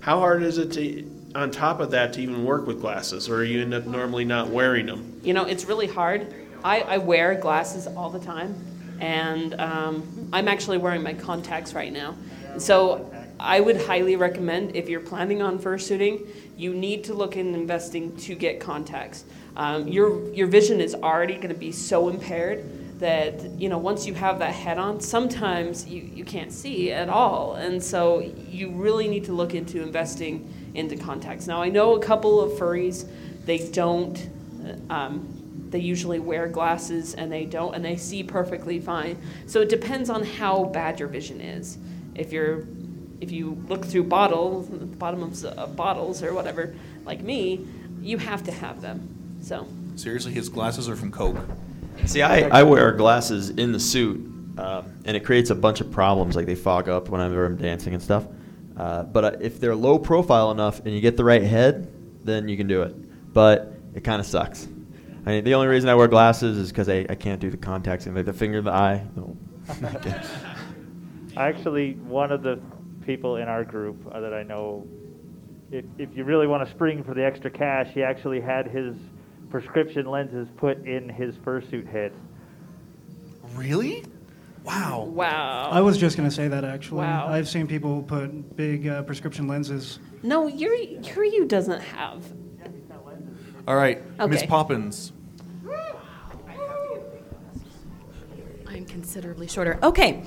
how hard is it to, on top of that, to even work with glasses, or you end up normally not wearing them? You know, it's really hard. I, I wear glasses all the time, and um, I'm actually wearing my contacts right now. So I would highly recommend if you're planning on fursuiting, you need to look in investing to get contacts. Um, your your vision is already going to be so impaired that you know once you have that head on, sometimes you, you can't see at all, and so you really need to look into investing into contacts. Now I know a couple of furries, they don't. Um, they usually wear glasses and they don't and they see perfectly fine so it depends on how bad your vision is if you're if you look through bottles the bottom of uh, bottles or whatever like me you have to have them so Seriously, his glasses are from Coke. See, I, I wear glasses in the suit, um, and it creates a bunch of problems. Like they fog up whenever I'm dancing and stuff. Uh, but uh, if they're low profile enough and you get the right head, then you can do it. But it kind of sucks. I mean, the only reason I wear glasses is because I, I can't do the contacts and like the finger in the eye. No. Actually, one of the people in our group uh, that I know, if, if you really want to spring for the extra cash, he actually had his prescription lenses put in his fursuit head. Really? Wow. Wow. I was just going to say that actually. Wow. I've seen people put big uh, prescription lenses. no Yuri, Yuri doesn't have All right, Miss Poppins. I'm considerably shorter. Okay,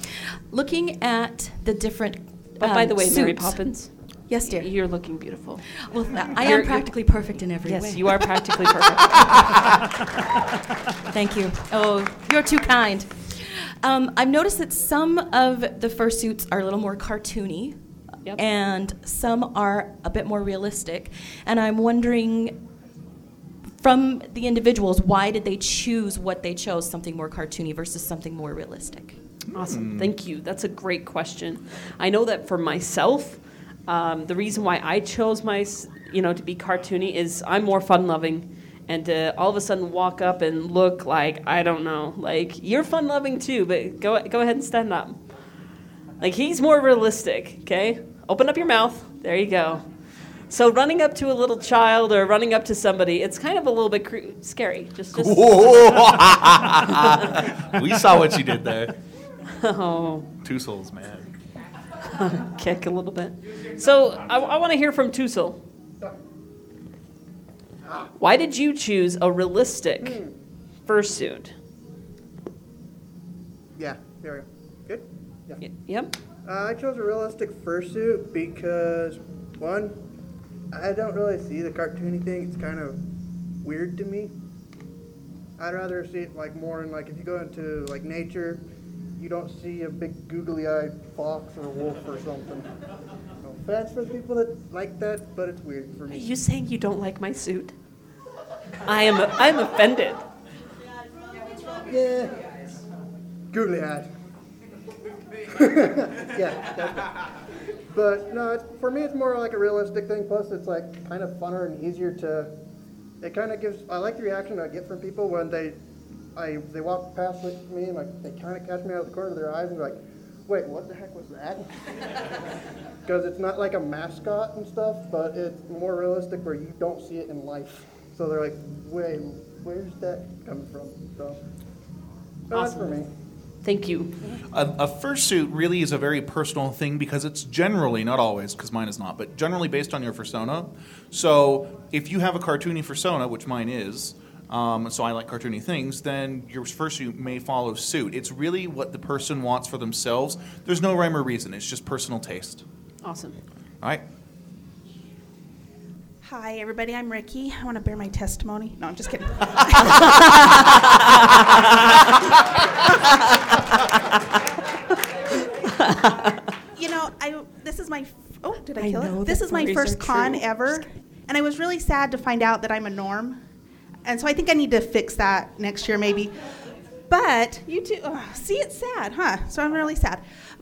looking at the different. But by um, the way, Mary. Poppins. Yes, dear. You're looking beautiful. Well, I You're- am practically perfect in every yes, way. you are practically perfect. Thank you. Oh, you're too kind. Um, I've noticed that some of the fursuits are a little more cartoony, Yep. and some are a bit more realistic. And I'm wondering, from the individuals, why did they choose what they chose, something more cartoony versus something more realistic? Awesome. Thank you. That's a great question. I know that for myself, um, the reason why I chose my, you know, to be cartoony is I'm more fun loving. And to all of a sudden walk up and look like, I don't know, like, you're fun loving too, but go, go ahead and stand up. Like, he's more realistic, okay? Open up your mouth. There you go. So running up to a little child or running up to somebody, it's kind of a little bit cre- scary. Just, just we saw what you did there. Oh. Two souls, man. kick a little bit. So I, I want to hear from Tussle. Why did you choose a realistic fursuit? Yeah, there we go. Good? Yeah. Yep. Uh, I chose a realistic fursuit because, one, I don't really see the cartoony thing. It's kind of weird to me. I'd rather see it like more in like if you go into like nature, you don't see a big googly-eyed fox or wolf or something. No offense for the people that like that, but it's weird for me. Are you saying you don't like my suit? I am. I'm offended. Yeah. Googly eyed. yeah. But no, it's, for me, it's more like a realistic thing. Plus, it's like kind of funner and easier to. It kind of gives. I like the reaction I get from people when they, I they walk past with me and like they kind of catch me out of the corner of their eyes and they're like, "Wait, what the heck was that?" Because it's not like a mascot and stuff, but it's more realistic where you don't see it in life. So they're like, "Wait, where's that coming from?" So. no, That's for me. Thank you. A, a fursuit really is a very personal thing because it's generally, not always, because mine is not, but generally based on your persona. So if you have a cartoony persona, which mine is, um, so I like cartoony things, then your fursuit may follow suit. It's really what the person wants for themselves. There's no rhyme or reason. It's just personal taste. Awesome. All right. Hi, everybody. I'm Ricky. I want to bear my testimony. No, I'm just kidding. you know, I this is my f- oh, did I I kill know it? This is my first con true. ever, and I was really sad to find out that I'm a norm, and so I think I need to fix that next year maybe. But you two, ugh, see, it's sad, huh? So I'm really sad.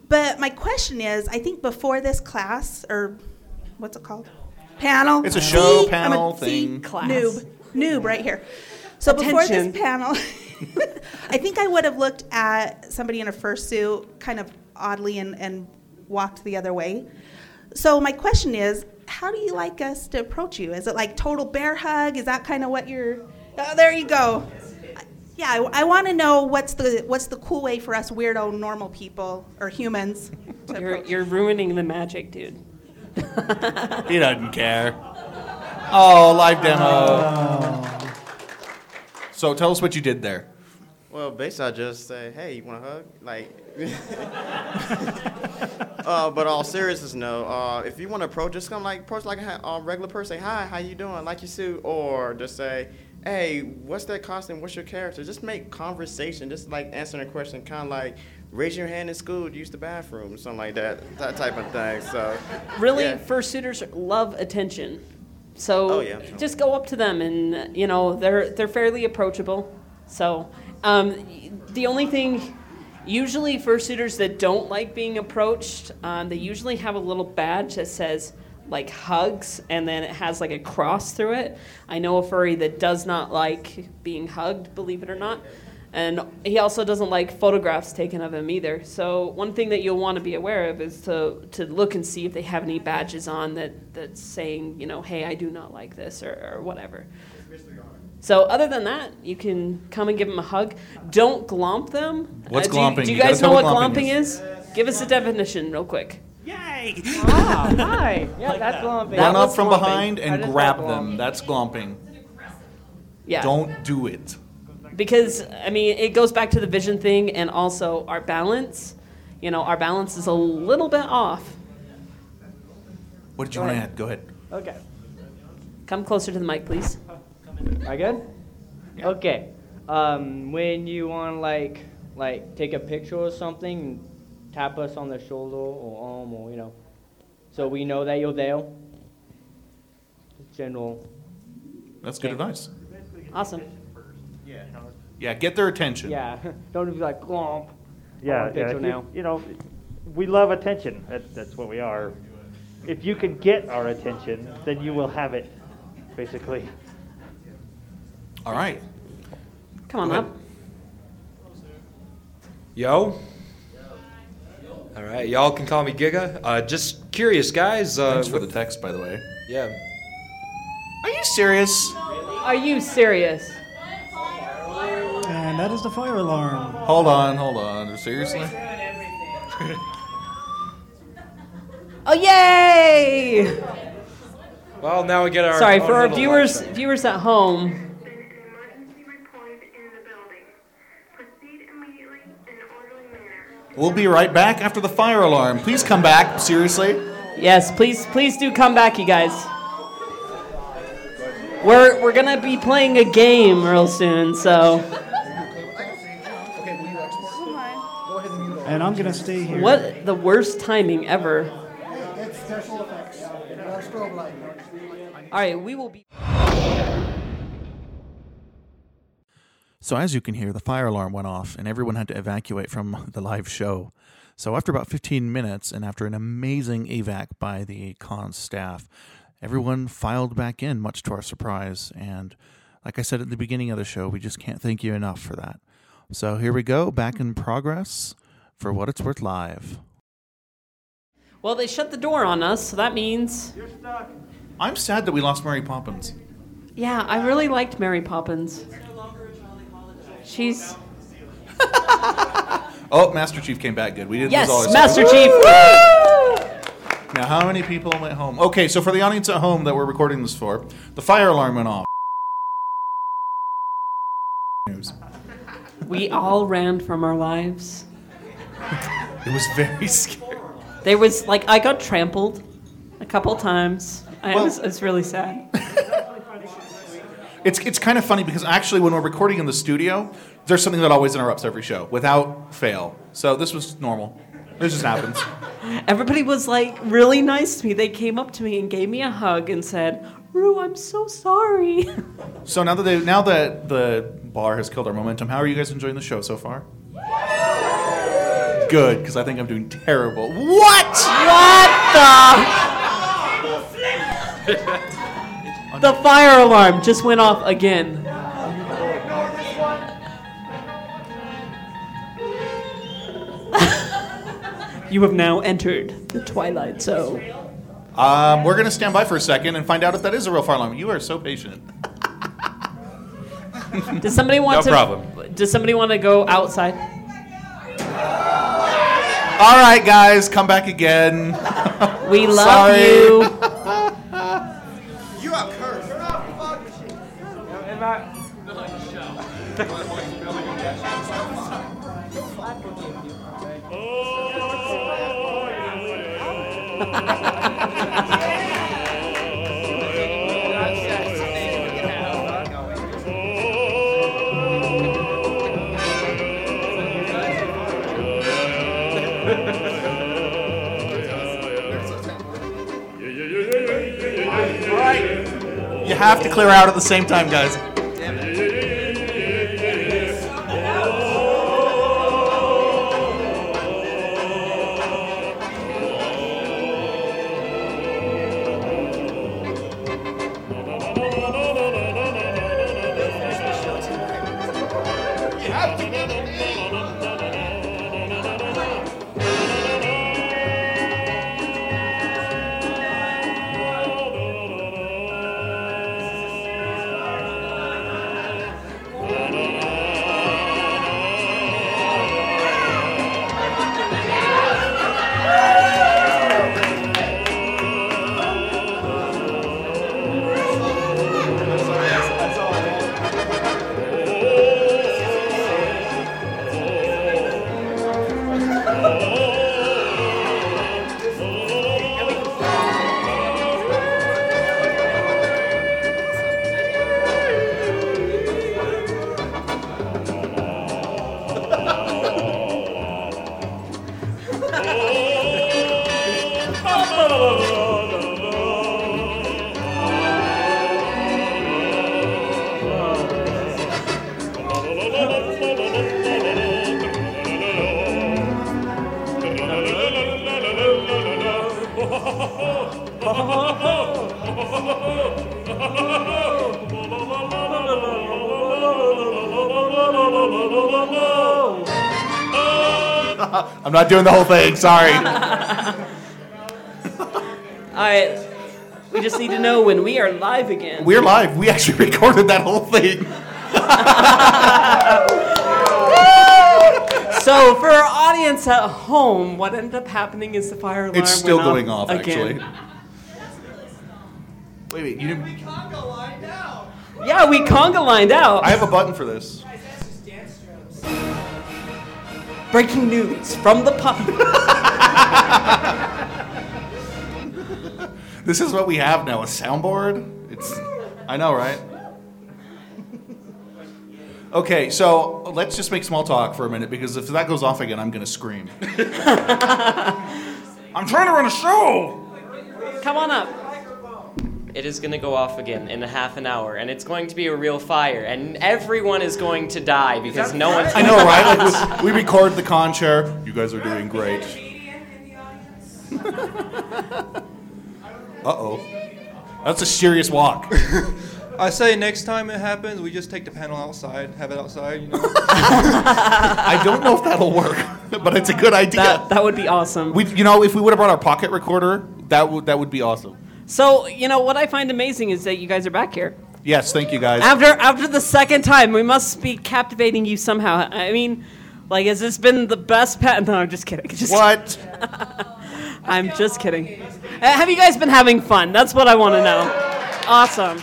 But my question is, I think before this class or what's it called? Panel. It's a show, See? I'm a- panel, see? thing. Class. Noob, noob, right here. So before this panel, I think I would have looked at somebody in a fursuit kind of oddly and, and walked the other way. So my question is, how do you like us to approach you? Is it like total bear hug? Is that kind of what you're? Oh, there you go. Yeah, I, I want to know what's the what's the cool way for us weirdo normal people or humans to You're, approach. you're ruining the magic, dude. He doesn't care. Oh, live demo. So tell us what you did there. Well, basically, I just say, "Hey, you want a hug?" Like, uh, but all seriousness, no. Uh, if you want to approach, just come like approach like a uh, regular person. Say, "Hi, how you doing? Like your suit," or just say, "Hey, what's that costume? What's your character?" Just make conversation. Just like answering a question, kind of like raise your hand in school to use the bathroom, something like that. That type of thing. So, Really, yeah. fursuiters love attention. So Oh, yeah, just go up to them, and you know they're they're fairly approachable. So um, the only thing, usually fursuiters that don't like being approached, um, they usually have a little badge that says like hugs, and then it has like a cross through it. I know a furry that does not like being hugged, believe it or not. And he also doesn't like photographs taken of him either. So one thing that you'll want to be aware of is to, to look and see if they have any badges on that, that's saying, you know, hey, I do not like this or, or whatever. So other than that, you can come and give them a hug. Don't glomp them. What's uh, do you- Do you, You guys know what glomping glomping is? Give us a definition real quick. Yay! Ah, hi. Yeah, that's lumping. Run up was from glomping. behind I and just grab got them. That's glomping. Yeah. Don't do it. because I mean it goes back to the vision thing and also our balance. You know, our balance is a little bit off. What did you Go want to ahead. add? Go ahead. Okay. Come closer to the mic, please. I good? Okay. Um, when you want to like like take a picture or something, tap us on the shoulder or arm or you know, so we know that you're there. General. That's good Okay. advice. Awesome. Yeah, get their attention. Yeah. Don't be like glomp. Yeah, want yeah. if you- now. You know, we love attention. That, that's what we are. If you can get our attention, then you will have it, basically. All right. Come on up. Yo. All right, y'all can call me Giga. Uh, just curious, guys. Uh, Thanks for the text, by the way. Yeah. Are you serious? Are you serious? And that is the fire alarm. Hold on, hold on. Seriously? Oh yay! Well, now we get our. Sorry own for our little viewers live viewers at home. We'll be right back after the fire alarm. Please come back. Seriously? Yes, please please do come back, you guys. We're we're gonna be playing a game real soon, so And I'm gonna stay here. what the worst timing ever. It's special effects. Not a strobe light. All right, we will be. So, as you can hear, the fire alarm went off and everyone had to evacuate from the live show. So, after about 15 minutes and after an amazing evac by the con staff, everyone filed back in, much to our surprise. And like I said at the beginning of the show, we just can't thank you enough for that. So, here we go, back in progress for What It's Worth Live. Well, they shut the door on us, so that means. I'm sad that we lost Mary Poppins. Yeah, I really liked Mary Poppins. She's Oh, Master Chief came back good. We didn't yes, lose all our Master stuff. Chief. Woo! Now, how many people went home? Okay, so for the audience at home that we're recording this for, the fire alarm went off. News. We all ran from our lives. It was very scary. There was like I got trampled a couple times. I was, it's really sad. It's, it's kind of funny because actually, when we're recording in the studio, there's something that always interrupts every show without fail. So this was normal. This just happens. Everybody was like really nice to me. They came up to me and gave me a hug and said, "Rue, I'm so sorry." So now that they, now that the bar has killed our momentum, how are you guys enjoying the show so far? Good, because I think I'm doing terrible. What? What the? the fire alarm just went off again. you have now entered the twilight zone. Um, we're going to stand by for a second and find out if that is a real fire alarm. You are so patient. Does somebody want No to? problem. Does somebody want to go outside? All right, guys, come back again. We love Sorry. you. You You have to clear out at the same time, guys. I'm not doing the whole thing. Sorry. All right. We just need to know when we are live again. We're live. We actually recorded that whole thing. So, for our audience at home, what ended up happening is the fire alarm It's still going off, again. actually. Wait, wait. You didn't. We conga lined out. Yeah, we conga lined out. I have a button for this. Breaking news from the pub. This is what we have now. A soundboard. It's. I know, right? Okay, so let's just make small talk for a minute because if that goes off again, I'm gonna scream. I'm trying to run a show. Come on up. It is going to go off again in a half an hour, and it's going to be a real fire, and everyone is going to die because no one's. I know, right? Like we, we record the con chair. You guys are doing great. Uh oh. That's a serious walk. I say next time it happens, we just take the panel outside, have it outside, you know. I don't know if that'll work, but it's a good idea. That, that would be awesome. We, you know, if we would have brought our pocket recorder, that would that would be awesome. So, you know, what I find amazing is that you guys are back here. Yes, thank you guys. After after the second time, we must be captivating you somehow. I mean, like, has this been the best pet? No, I'm just kidding. Just what? I'm just kidding. Uh, have you guys been having fun? That's what I want to know. Awesome.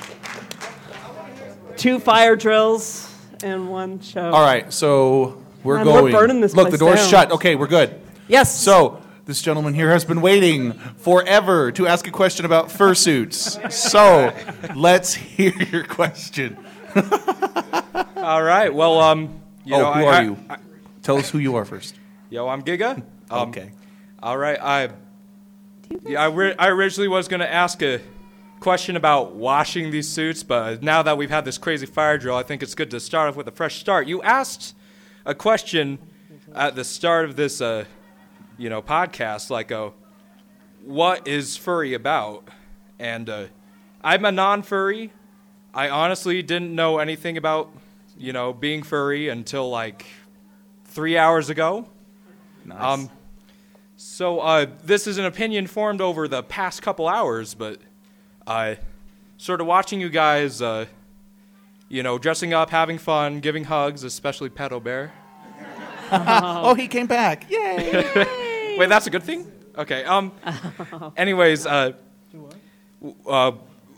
Two fire drills and one show. All right, so we're Man, we're going. burning this Look, the door's down. shut. Okay, we're good. Yes. So this gentleman here has been waiting forever to ask a question about fursuits. so let's hear your question. All right. Well, um, you oh, know, who I- are I- you? Tell us who you are first. Yo, I'm Giga. Um, Okay. All right. I. Yeah, I, ri- I originally was gonna ask a question about washing these suits, but now that we've had this crazy fire drill, I think it's good to start off with a fresh start. You asked a question at the start of this, uh, you know, podcast, like, uh, what is furry about? And uh, I'm a non-furry. I honestly didn't know anything about, you know, being furry until like three hours ago. Nice. Um, so uh, this is an opinion formed over the past couple hours, but uh, sort of watching you guys, uh, you know, dressing up, having fun, giving hugs, especially Pedo Bear. oh, he came back. Yay! Wait, that's a good thing. Okay. Um. anyways, uh, uh,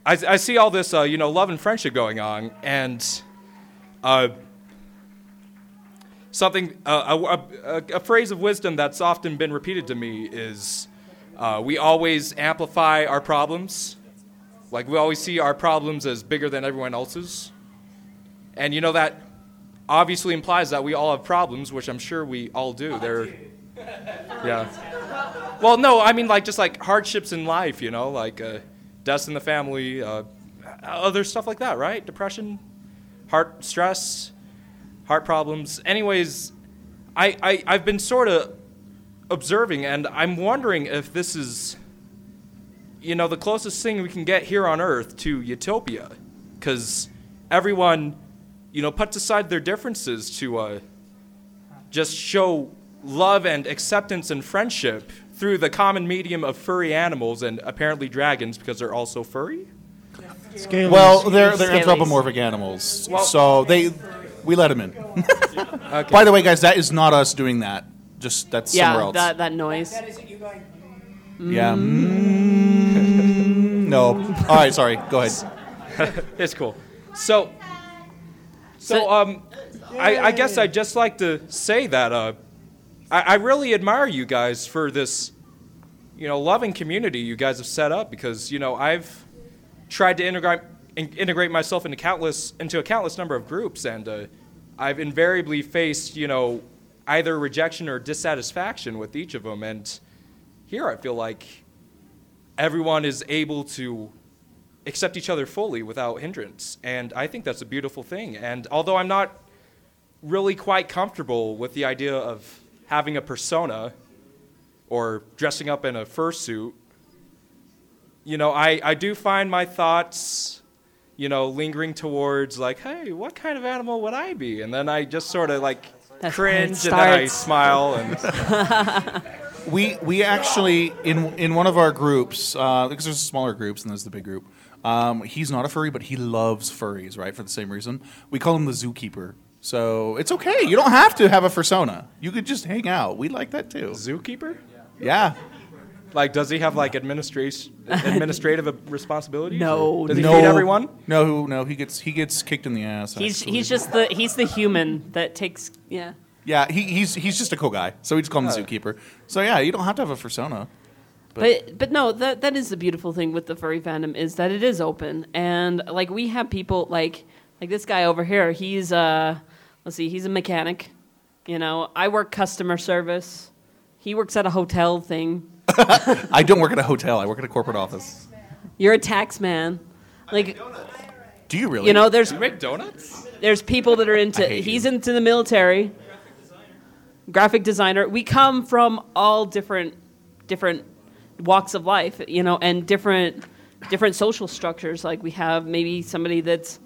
I, I see all this, uh, you know, love and friendship going on, and uh, something, uh, a, a, a phrase of wisdom that's often been repeated to me is, uh, we always amplify our problems. Like we always see our problems as bigger than everyone else's, and you know that obviously implies that we all have problems, which I'm sure we all do. They're, yeah. Well, no, I mean like just like hardships in life, you know, like uh, deaths in the family, uh, other stuff like that, right? Depression, heart stress, heart problems. Anyways, I, I I've been sort of observing, and I'm wondering if this is, you know, the closest thing we can get here on Earth to utopia, because everyone, you know, puts aside their differences to uh, just show love and acceptance and friendship through the common medium of furry animals and apparently dragons because they're also furry. Well, they're they're anthropomorphic animals, so they we let them in. By the way, guys, that is not us doing that. Just that's somewhere Yeah, else. that that noise. yeah. Mm, no. All right. Sorry. Go ahead. it's cool. So, so um, I, I guess I'd just like to say that uh, I, I really admire you guys for this, you know, loving community you guys have set up because you know I've tried to integrate in- integrate myself into countless into a countless number of groups and uh, I've invariably faced you know either rejection or dissatisfaction with each of them and here I feel like everyone is able to accept each other fully without hindrance. And I think that's a beautiful thing. And although I'm not really quite comfortable with the idea of having a persona or dressing up in a fursuit, you know, I, I do find my thoughts, you know, lingering towards like, hey, what kind of animal would I be? And then I just sort of like That's cringe and then I smile and. we we actually in in one of our groups uh, because there's smaller groups and there's the big group. Um, he's not a furry, but he loves furries, right? For the same reason, we call him the zookeeper. So it's okay. You don't have to have a persona. You could just hang out. We like that too. Zookeeper? Yeah. Like, does he have like administration, administrative responsibilities? No, Or Does he no, feed everyone? No, no. He gets he gets kicked in the ass. He's actually. he's just the he's the human that takes yeah. yeah. He, he's he's just a cool guy. So we just call him the Oh. zookeeper. So yeah, you don't have to have a persona. But but no, that that is the beautiful thing with the furry fandom is that it is open and like we have people like like this guy over here. He's uh let's see, he's a mechanic. You know, I work customer service. He works at a hotel thing. I don't work at a hotel. I work at a corporate office. You're a tax man. Like Do you really? You know, there's You make donuts? there's people that are into hate he's into the military Graphic designer. graphic designer we come from all different different walks of life you know and different different social structures like we have maybe somebody that's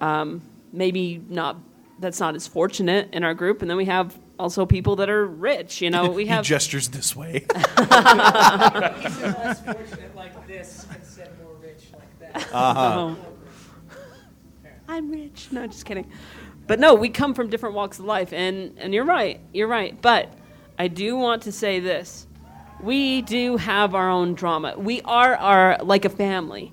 um, maybe not that's not as fortunate in our group and then we have also people that are rich you know we he have gestures this way. less fortunate like this instead of more rich like that. Uh-huh. Oh. I'm rich. No, just kidding. But no, we come from different walks of life, and and you're right. You're right. But I do want to say this: we do have our own drama. We are our like a family.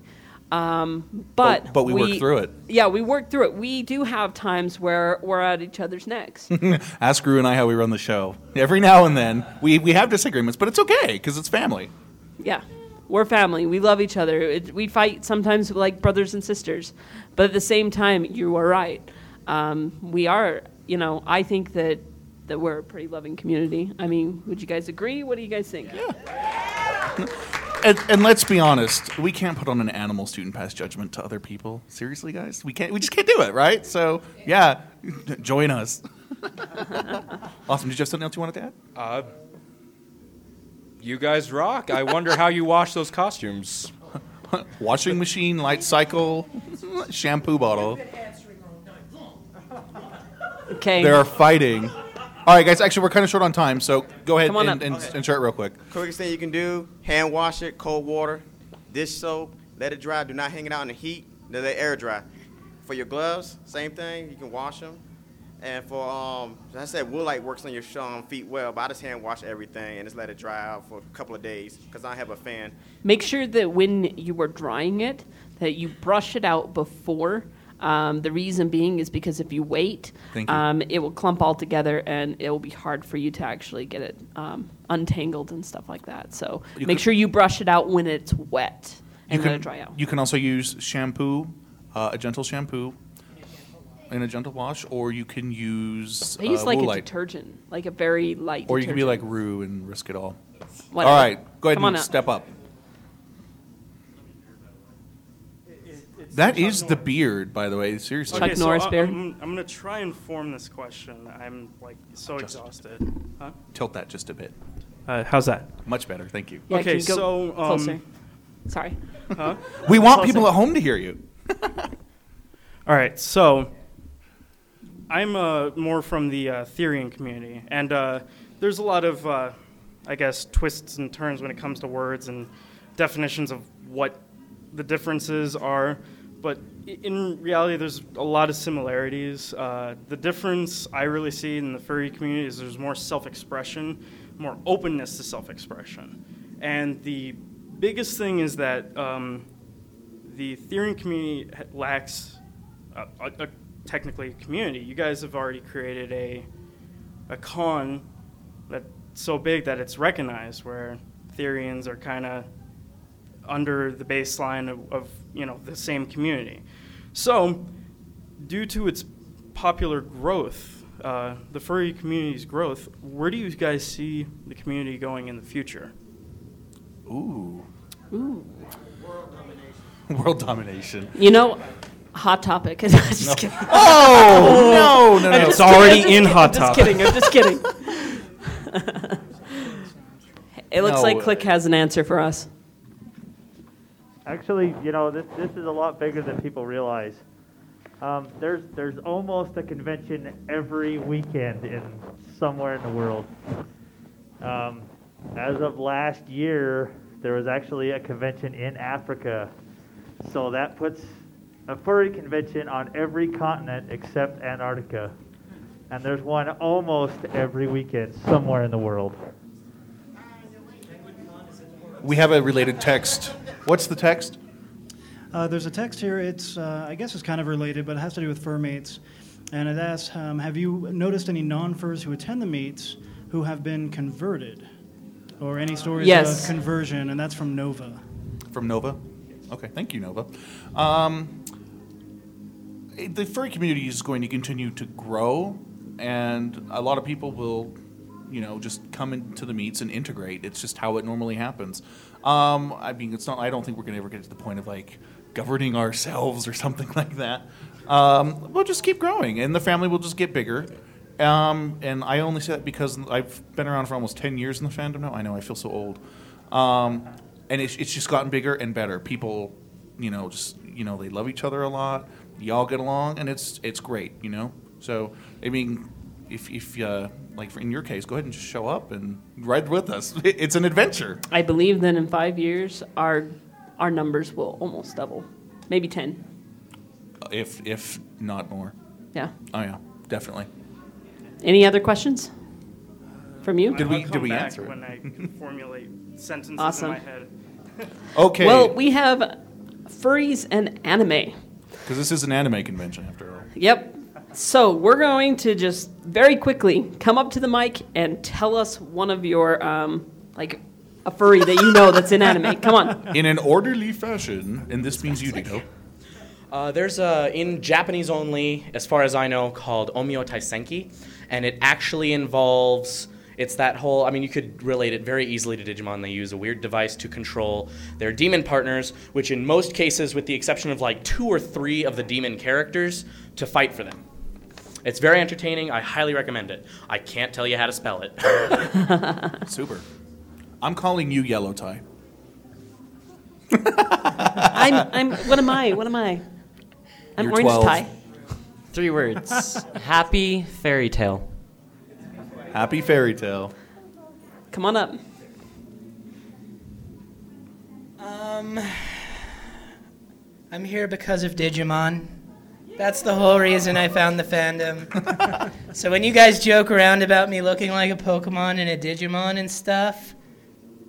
Um, but But- but we work through it. Yeah, we work through it. We do have times where we're at each other's necks. Ask Rue and I how we run the show. Every now and then, we, we have disagreements, but it's okay because it's family. Yeah, we're family. We love each other. It, we fight sometimes like brothers and sisters, but at the same time, you are right. Um, we are. You know, I think that that we're a pretty loving community. I mean, would you guys agree? What do you guys think? Yeah. And, and let's be honest, we can't put on an animal student pass judgment to other people. Seriously, guys, we can't. We just can't do it, right? So yeah, join us. awesome. Did you have something else you wanted to add? Uh, you guys rock. I wonder how you wash those costumes. Washing machine, light cycle, shampoo bottle. Okay. They are fighting. All right, guys. Actually, we're kind of short on time, so go ahead Come on and, up. and, Okay. and share it real quick. Quickest thing you can do: hand wash it, cold water, dish soap, let it dry. Do not hang it out in the heat. Let it air dry. For your gloves, same thing. You can wash them. And for um, as I said, Woolite works on your sh- um, feet well, but I just hand wash everything and just let it dry out for a couple of days because I have a fan. Make sure that when you are drying it, that you brush it out before. Um, the reason being is because if you wait, you. um, it will clump all together and it will be hard for you to actually get it um, untangled and stuff like that. So You make sure you brush it out when it's wet and you let can, it dry out. You can also use shampoo, uh, a gentle shampoo, and a gentle wash, or you can use I use uh, like a Woolite. detergent, like a very light. Or you can be like Rue and risk it all. Whatever. All right, go ahead Come and step up. That is the beard, by the way. Seriously. Okay, so I- I'm, I'm gonna try and form this question. I'm like so Just- exhausted. Huh? Tilt that just a bit. Uh, how's that? Much better, thank you. Yeah, okay, can you go so um, closer? Sorry. Huh? We want Closer. people at home to hear you. All right, so I'm uh, more from the uh, Therian community, and uh, there's a lot of, uh, I guess, twists and turns when it comes to words and definitions of what the differences are. But in reality, there's a lot of similarities. Uh, the difference I really see in the furry community is there's more self-expression, more openness to self-expression, and the biggest thing is that um, the Therian community lacks a, a, a technically community. You guys have already created a a con that's so big that it's recognized, where Therians are kind of under the baseline of, of you know the same community. So, due to its popular growth, uh, the furry community's growth, where do you guys see the community going in the future? Ooh. Ooh. World domination. World domination. You know, hot topic. just No. kidding. Oh, no, no, I'm no. It's already kidding, in just Hot Topic. I'm just kidding. I'm just kidding. it looks No, like Click has an answer for us. Actually, you know, this, this is a lot bigger than people realize. Um, there's there's almost a convention every weekend in somewhere in the world. Um, as of last year, there was actually a convention in Africa. So that puts a furry convention on every continent except Antarctica. And there's one almost every weekend somewhere in the world. We have a related text. What's the text? Uh, there's a text here. It's uh, I guess it's kind of related, but it has to do with fur mates, and it asks, um, "Have you noticed any non-furs who attend the meets who have been converted, or any stories Yes. of conversion?" And that's from Nova. From Nova? Okay, thank you, Nova. Um, the furry community is going to continue to grow, and a lot of people will, you know, just come into the meets and integrate. It's just how it normally happens. Um, I mean, it's not. I don't think we're going to ever get to the point of like governing ourselves or something like that. Um, we'll just keep growing, and the family will just get bigger. Um, and I only say that because I've been around for almost ten years in the fandom now. I know I feel so old. Um, and it's, it's just gotten bigger and better. People, you know, just you know, they love each other a lot. Y'all get along, and it's it's great, you know. So I mean, if if uh, like in your case, go ahead and just show up and ride with us. It's an adventure. I believe that in five years, our our numbers will almost double, maybe ten. If if not more. Yeah. Oh yeah, definitely. Any other questions from you? Did we- did we back answer it? when I can formulate sentences Awesome. in my head? Okay. Well, we have furries and anime. Because this is an anime convention after all. Yep. So we're going to just very quickly come up to the mic and tell us one of your um, like a furry that you know that's in anime. Come on. In an orderly fashion, and this means you, Dito. Uh, there's a in Japanese only, as far as I know, called Onmyo Taisenki, and it actually involves. It's that whole. I mean, you could relate it very easily to Digimon. They use a weird device to control their demon partners, which in most cases, with the exception of like two or three of the demon characters, to fight for them. It's very entertaining. I highly recommend it. I can't tell you how to spell it. Super. I'm calling you Yellow Tie. I'm I'm what am I? What am I? I'm You're orange 12. tie. Three words. Happy fairy tale. Happy fairy tale. Come on up. Um, I'm here because of Digimon, That's the whole reason I found the fandom. so when you guys joke around about me looking like a Pokemon and a Digimon and stuff,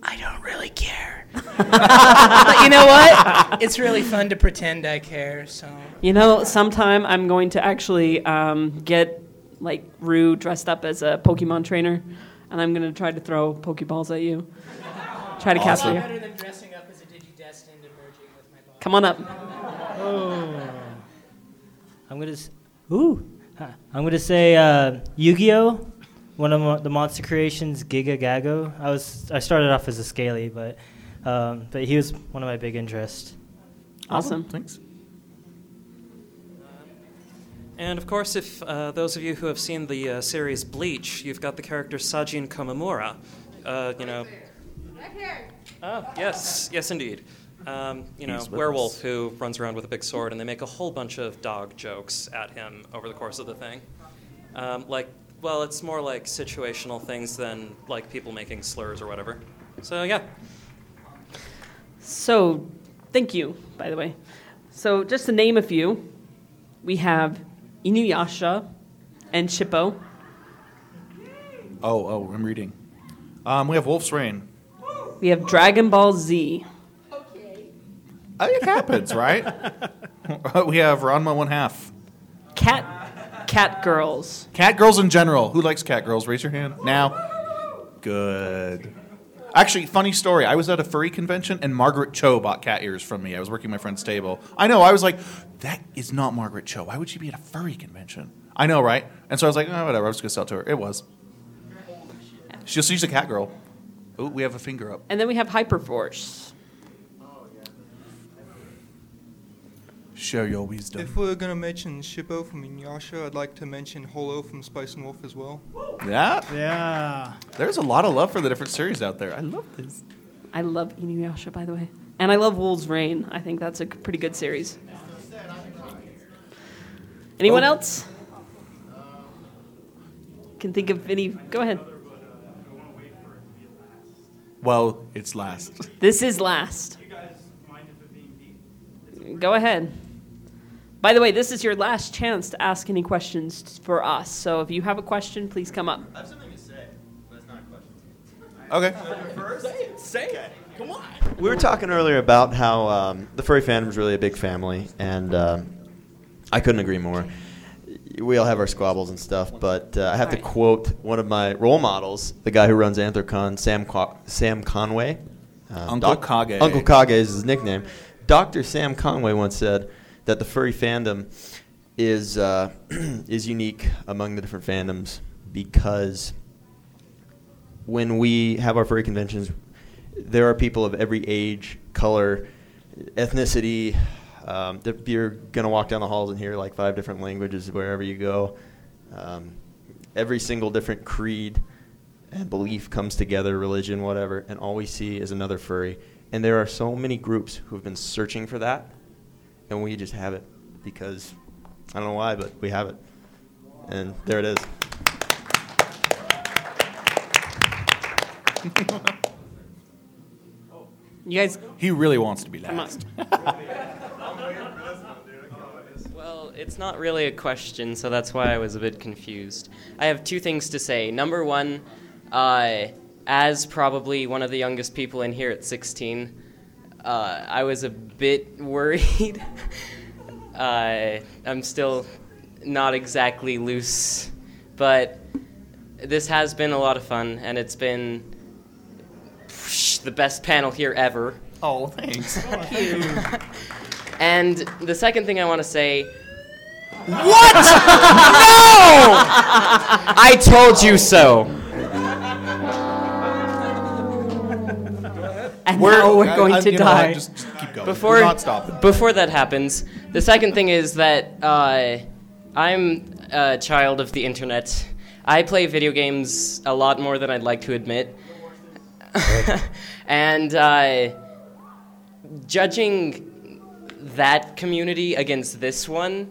I don't really care. but you know what? It's really fun to pretend I care. So You know, sometime I'm going to actually um, get like Rue dressed up as a Pokemon trainer, and I'm going to try to throw Pokeballs at you. Try to capture you. better than dressing up as a Digidestined and merging with my body. Come on up. Oh. I'm gonna. s- Ooh. Huh. I'm gonna say uh, Yu-Gi-Oh. One of mo- the monster creations, Giga Gago. I was I started off as a Scaly, but um, but he was one of my big interests. Awesome. Thanks. And of course, if uh, those of you who have seen the uh, series Bleach, you've got the character Sajin Komamura. Uh, you know. Right here. Oh, yes, yes, indeed. Um, you know, werewolf us. who runs around with a big sword, and they make a whole bunch of dog jokes at him over the course of the thing. Um, like, well, it's more like situational things than like people making slurs or whatever. So yeah. So, thank you, by the way. So, just to name a few, we have Inuyasha and Shippo. Oh, oh, I'm reading. Um, we have Wolf's Rain. We have Dragon Ball Z. It happens, right? we have Ranma one half. Cat, cat girls. Cat girls in general. Who likes cat girls? Raise your hand now. Good. Actually, funny story. I was at a furry convention and Margaret Cho bought cat ears from me. I was working my friend's table. I know. I was like, that is not Margaret Cho. Why would she be at a furry convention? I know, right? And so I was like, oh, whatever. I was gonna sell it to her. It was. She's she's a cat girl. Oh, we have a finger up. And then we have Hyperforce. Share your wisdom. If we're gonna mention Shippo from Inuyasha, I'd like to mention Holo from Spice and Wolf as well. Yeah. Yeah. There's a lot of love for the different series out there. I love this. I love Inuyasha, by the way. And I love Wolves Rain. I think that's a pretty good series. Anyone Oh. else? Can think of any? Go ahead. Well, it's last. This is last. Go ahead. By the way, this is your last chance to ask any questions for us. So if you have a question, please come up. I have something to say, but it's not a question. Okay. First, say it. Say it. Come on. We were talking earlier about how um, the furry fandom is really a big family, and um, I couldn't agree more. We all have our squabbles and stuff, but uh, I have to Right. quote one of my role models, the guy who runs Anthrocon, Sam Qua- Sam Conway. Uh, Uncle Kage. Uncle Kage is his nickname. Dr. Sam Conway once said that the furry fandom is uh, is unique among the different fandoms because when we have our furry conventions, there are people of every age, color, ethnicity. Um, you're gonna walk down the halls and hear like five different languages wherever you go. Um, every single different creed and belief comes together, religion, whatever, and all we see is another furry. And there are so many groups who have been searching for that, and we just have it because I don't know why, but we have it, and there it is. You guys. He really wants to be Come last. Well, it's not really a question, so that's why I was a bit confused. I have two things to say. Number one, uh, as probably one of the youngest people in here at 16, uh, I was a bit worried. uh, I'm still not exactly loose, but this has been a lot of fun, and it's been the best panel here ever. Oh, thanks. And the second thing I want to say. What? no! I told you so. And We're- now we're going I- to you know die. just- just keep going. Before, We're not stopping. Before that happens, the second thing is that uh, I'm a child of the internet. I play video games a lot more than I'd like to admit. and uh, judging that community against this one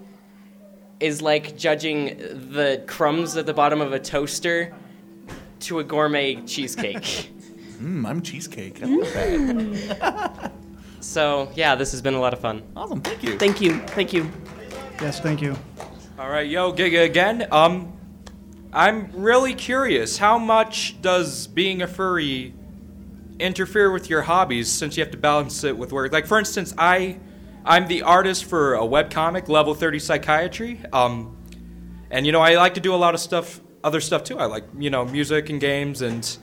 is like judging the crumbs at the bottom of a toaster to a gourmet cheesecake. Mmm, I'm cheesecake. I love that. so, yeah, this has been a lot of fun. Awesome, thank you. Thank you. Thank you. Yes, thank you. All right, yo, Giga again. Um, I'm really curious. How much does being a furry interfere with your hobbies since you have to balance it with work? Like, for instance, I, I'm the artist for a webcomic, Level 30 Psychiatry. Um, and you know, I like to do a lot of stuff, other stuff too. I like, you know, music and games and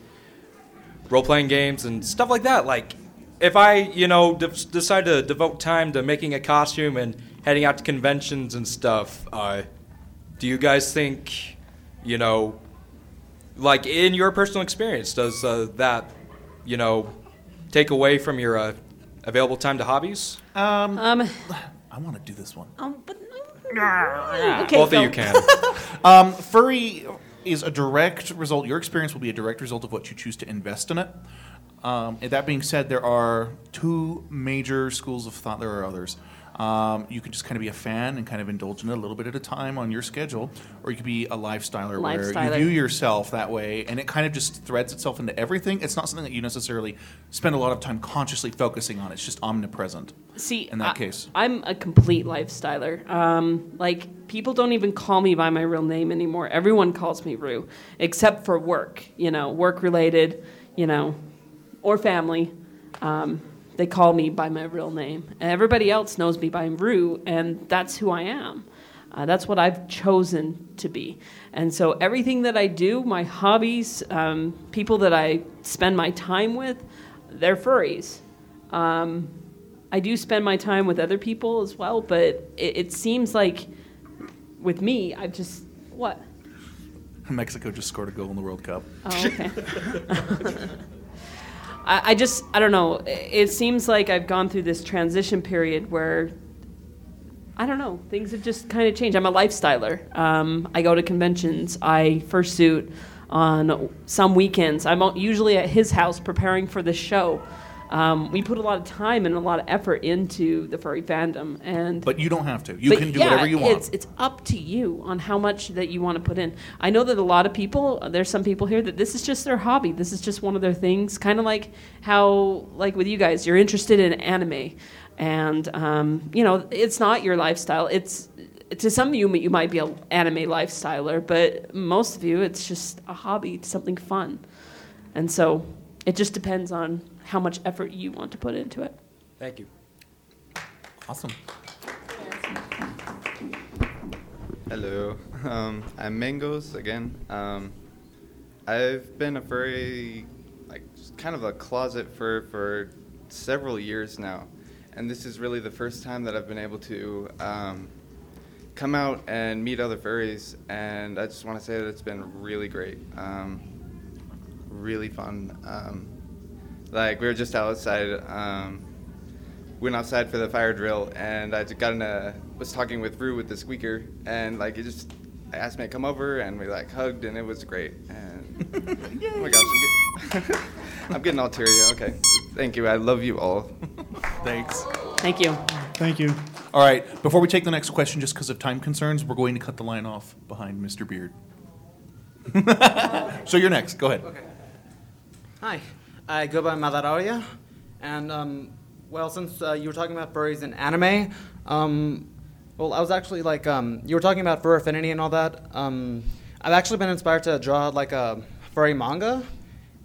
role-playing games and stuff like that. Like, if I, you know, de- decide to devote time to making a costume and heading out to conventions and stuff, uh, do you guys think, you know, like in your personal experience, does uh, that, you know, take away from your uh, available time to hobbies? Um, um I want to do this one. Um, but Okay, Both Phil. of you can. um, furry is a direct result. Your experience will be a direct result of what you choose to invest in it. Um, and that being said, there are two major schools of thought. There are others. Um, you can just kind of be a fan and kind of indulge in it a little bit at a time on your schedule, or you could be a lifestyler, where you view yourself that way, and it kind of just threads itself into everything. It's not something that you necessarily spend a lot of time consciously focusing on. It's just omnipresent. See, in that I- case. I'm a complete lifestyler. Um, like people don't even call me by my real name anymore. Everyone calls me Rue, except for work. You know, work related. You know, or family. Um, they call me by my real name. And everybody else knows me by Rue, and that's who I am. Uh, that's what I've chosen to be. And so everything that I do, my hobbies, um, people that I spend my time with, they're furries. Um, I do spend my time with other people as well, but it, it seems like with me, I've just what? Mexico just scored a goal in the World Cup. Oh, okay. I, I just I don't know. It seems like I've gone through this transition period where I don't know things have just kind of changed. I'm a lifestyler. Um, I go to conventions. I fursuit on some weekends. I'm usually at his house preparing for the show. Um, we put a lot of time and a lot of effort into the furry fandom, and But you don't have to. You can do yeah, whatever you want. It's, it's up to you on how much that you want to put in. I know that a lot of people, there's some people here that this is just their hobby. This is just one of their things. Kind of like how, like with you guys, you're interested in anime, and um, you know it's not your lifestyle. It's to some of you, you might be an anime lifestyler, but most of you, it's just a hobby, something fun, and so it just depends on how much effort you want to put into it. Thank you. Awesome. Hello, um, I'm Mangos again. Um, I've been a furry, like just kind of a closet fur for several years now, and this is really the first time that I've been able to um, come out and meet other furries, and I just want to say that it's been really great, um, really fun. Like we were just outside. Um, went outside for the fire drill, and I just got in a was talking with Rue with the squeaker, and like it just asked me to come over, and we like hugged, and it was great. And oh my gosh, I'm, get, I'm getting all teary. Okay, thank you. I love you all. Thanks. Thank you. Thank you. All right. Before we take the next question, just because of time concerns, we're going to cut the line off behind Mr. Beard. so you're next. Go ahead. Okay. Hi, I go by Madararia, and um, well, since uh, you were talking about furries in anime, um, well, I was actually like, um, you were talking about fur affinity and all that. Um, I've actually been inspired to draw like a furry manga,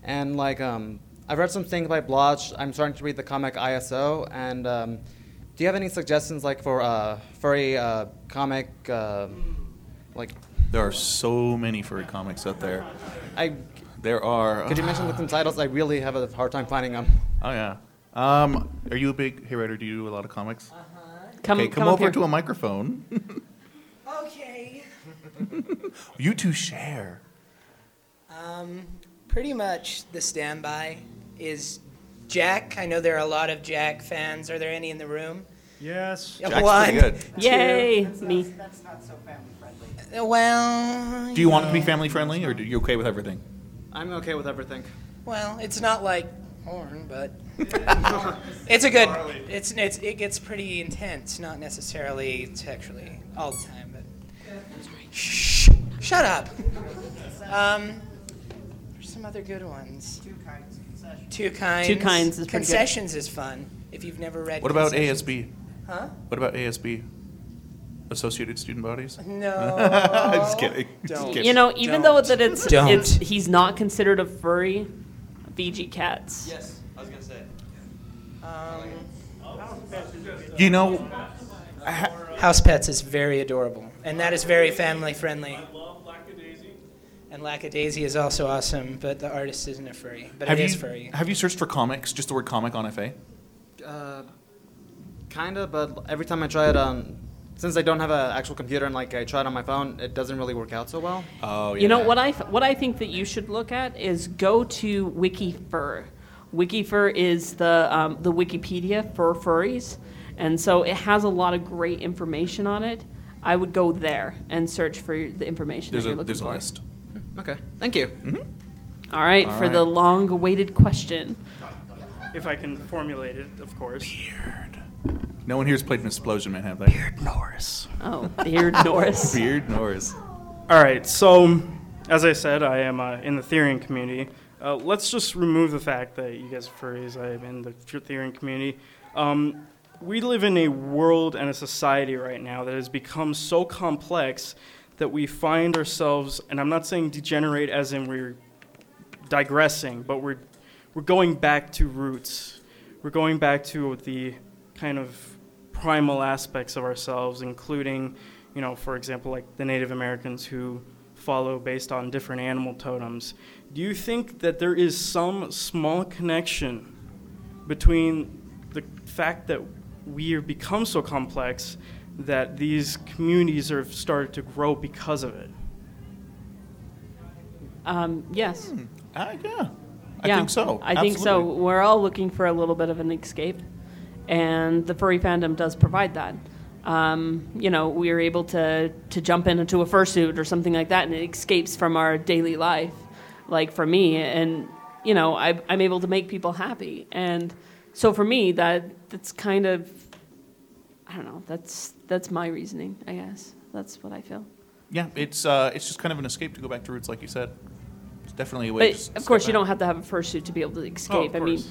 and like, um, I've read some things by Blotch. I'm starting to read the comic ISO, and um, do you have any suggestions like for uh, furry uh, comic, uh, like? There are so many furry comics out there. I. There are. Could you mention with some titles? I really have a hard time finding them. Oh yeah. Um, are you a big hey writer? Do you do a lot of comics? Uh-huh. Come- okay, come, come over here. to a microphone. Okay. you two share. Um, pretty much the standby is Jack. I know there are a lot of Jack fans. Are there any in the room? Yes. Jack's One. two. Yay, me. That's not so family friendly. Uh, Well. Do you want it to be family friendly, or are you okay with everything? I'm okay with everything. Well, it's not like horn, but it's a good. It's it's it gets pretty intense. Not necessarily sexually all the time, but shh, shut up. Um, there's some other good ones. Two kinds of concessions. Two kinds. Two kinds is pretty good. Concessions is fun if you've never read. What about ASB? Huh? What about ASB? Associated student bodies? No. I'm just kidding. Just kidding. You know, even though that it's, Don't. it's he's not considered a furry, VG cats. Yes, I was gonna say. Um, You know, House Pets is very adorable, and that is very family friendly. I love Lackadaisy. And Lackadaisy is also awesome, but the artist isn't a furry, but have it you is furry. have you searched for comics? Just the word comic on FA. Uh, kinda, but every time I try it on, since I don't have an actual computer and like I try it on my phone, it doesn't really work out so well. Oh yeah. You know what I what I think that you should look at is go to WikiFur. WikiFur is the um, the Wikipedia for furries, and so it has a lot of great information on it. I would go there and search for the information There's that you're a looking there's a for. list. Okay, thank you. Mm-hmm. All right, All for right. the long-awaited question. If I can formulate it, of course. No one here's played an Explosion Man, have they? Beard Norris. Oh, Beard Norris. Beard Norris. All right, so as I said, I am uh, in the Therian community. Uh, let's just remove the fact that you guys are furries. I am in the Therian community. Um, we live in a world and a society right now that has become so complex that we find ourselves, and I'm not saying degenerate as in we're digressing, but we're, we're going back to roots. We're going back to the kind of primal aspects of ourselves, including, you know, for example, like the Native Americans who follow based on different animal totems. Do you think that there is some small connection between the fact that we have become so complex that these communities have started to grow because of it? Um, yes. Uh, yeah. I yeah, think so. I think so. We're all looking for a little bit of an escape, and the furry fandom does provide that. Um, you know, we are able to to jump into a fursuit or something like that, and it escapes from our daily life. Like for me, and you know, I, I'm able to make people happy, and so for me, that that's kind of, I don't know, that's that's my reasoning. I guess that's what I feel. Yeah, it's uh, it's just kind of an escape to go back to roots, like you said. It's definitely a way. But to of course, you don't have to have a fursuit to be able to escape. I mean.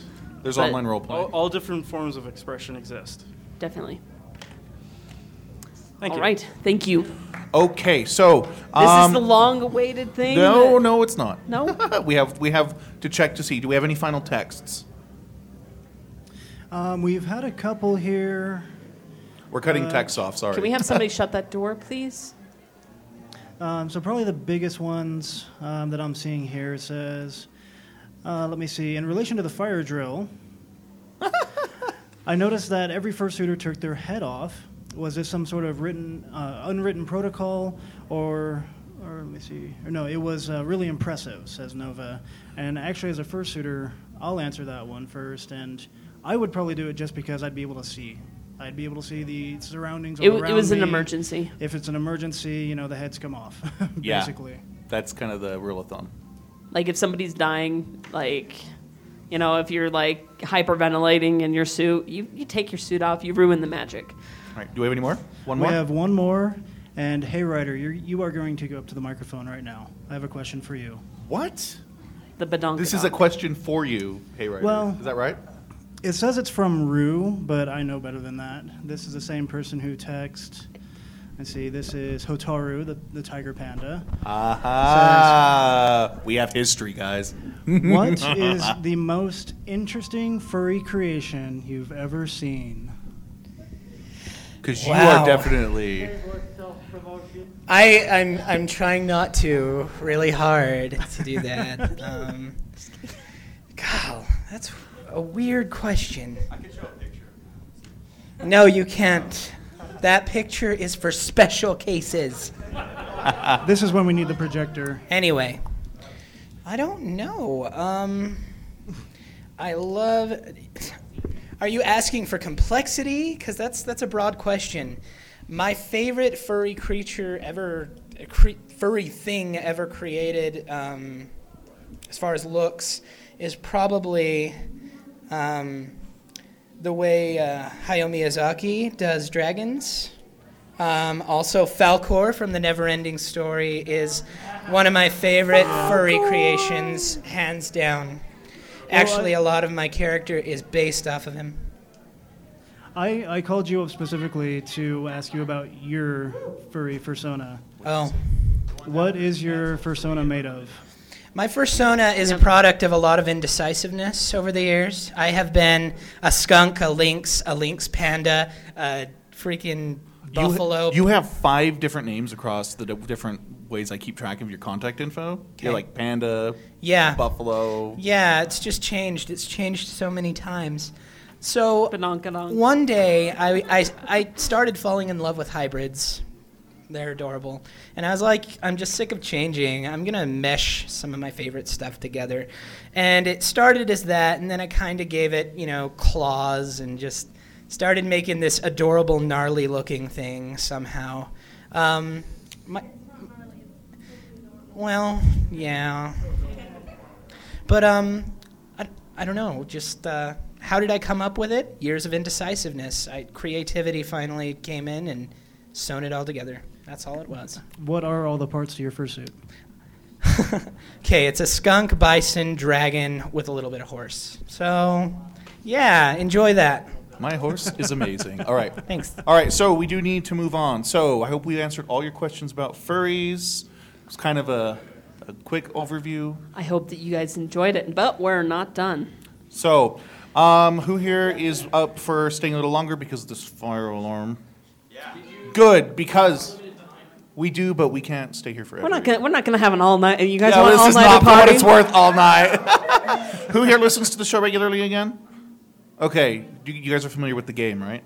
There's but- online role playing. All, all different forms of expression exist. Definitely. Thank All you. right, thank you. Okay, so This um, is the long-awaited thing. No, that- no, it's not. No? we have we have to check to see. Do we have any final texts? Um, we've had a couple here. We're cutting Uh, texts off. Sorry. Can we have somebody shut that door, please? Um, so probably the biggest ones um, that I'm seeing here says, uh, let me see. In relation to the fire drill, I noticed that every fursuiter took their head off. Was this some sort of written, uh, unwritten protocol, or, or let me see? Or no, it was uh, really impressive, says Nova. And actually, as a fursuiter, I'll answer that one first. And I would probably do it just because I'd be able to see. I'd be able to see the surroundings. It all w- it around was an emergency. If it's an emergency, you know, the heads come off, Yeah, basically. that's kind of the rule of thumb. Like if somebody's dying, like you know, if you're like hyperventilating in your suit, you, you take your suit off, you ruin the magic. All right. Do we have any more? One more. we have one more. And hey, Ryder, you're, you are going to go up to the microphone right now. I have a question for you. What? The badonka. This is a question for you. Hey, Ryder. Well- is that right? It says it's from Rue, but I know better than that. This is the same person who texted. Let's see, this is Hotaru, the, the tiger panda. Aha! we have history, guys. What is the most interesting furry creation you've ever seen? Because you Wow. are definitely. I, I'm, I'm trying not to really hard to do that. um, God, that's a weird question. I can show a picture. No, you can't. That picture is for special cases. this is when we need the projector. Anyway, I don't know. Um, I love. Are you asking for complexity? Because that's that's a broad question. My favorite furry creature ever, cre- furry thing ever created, um, as far as looks, is probably um, the way uh, Hayao Miyazaki does dragons. Um, also, Falkor from the Neverending Story is one of my favorite furry creations, hands down. Actually, a lot of my character is based off of him. I, I called you up specifically to ask you about your furry persona. Oh. What is your persona made of? My persona is a product of a lot of indecisiveness over the years. I have been a skunk, a lynx, a lynx panda, a freaking You- buffalo. You, have five different names across the di- different ways I keep track of your contact info. You're like panda, Yeah. buffalo. Yeah, it's just changed. It's changed so many times. So one day, I, I, I started falling in love with hybrids. They're adorable. And I was like, I'm just sick of changing. I'm going to mesh some of my favorite stuff together. And it started as that, and then I kind of gave it, you know, claws and just started making this adorable, gnarly looking thing somehow. Um, my, well, yeah. But um, I, I don't know. Just uh, how did I come up with it? Years of indecisiveness. I, creativity finally came in and sewn it all together. That's all it was. What are all the parts to your fursuit? Okay, it's a skunk, bison, dragon with a little bit of horse. So, yeah, enjoy that. My horse is amazing. All right. Thanks. All right, so we do need to move on. So I hope we answered all your questions about furries. It's kind of a, a quick overview. I hope that you guys enjoyed it, but we're not done. So, um, who here is up for staying a little longer because of this fire alarm? Yeah. Good, because we do, but we can't stay here forever. We're not gonna we're not gonna have an all night. You guys yeah, want this all is not for what it's worth all night. who here listens to the show regularly again? Okay, you, you guys are familiar with the game, right?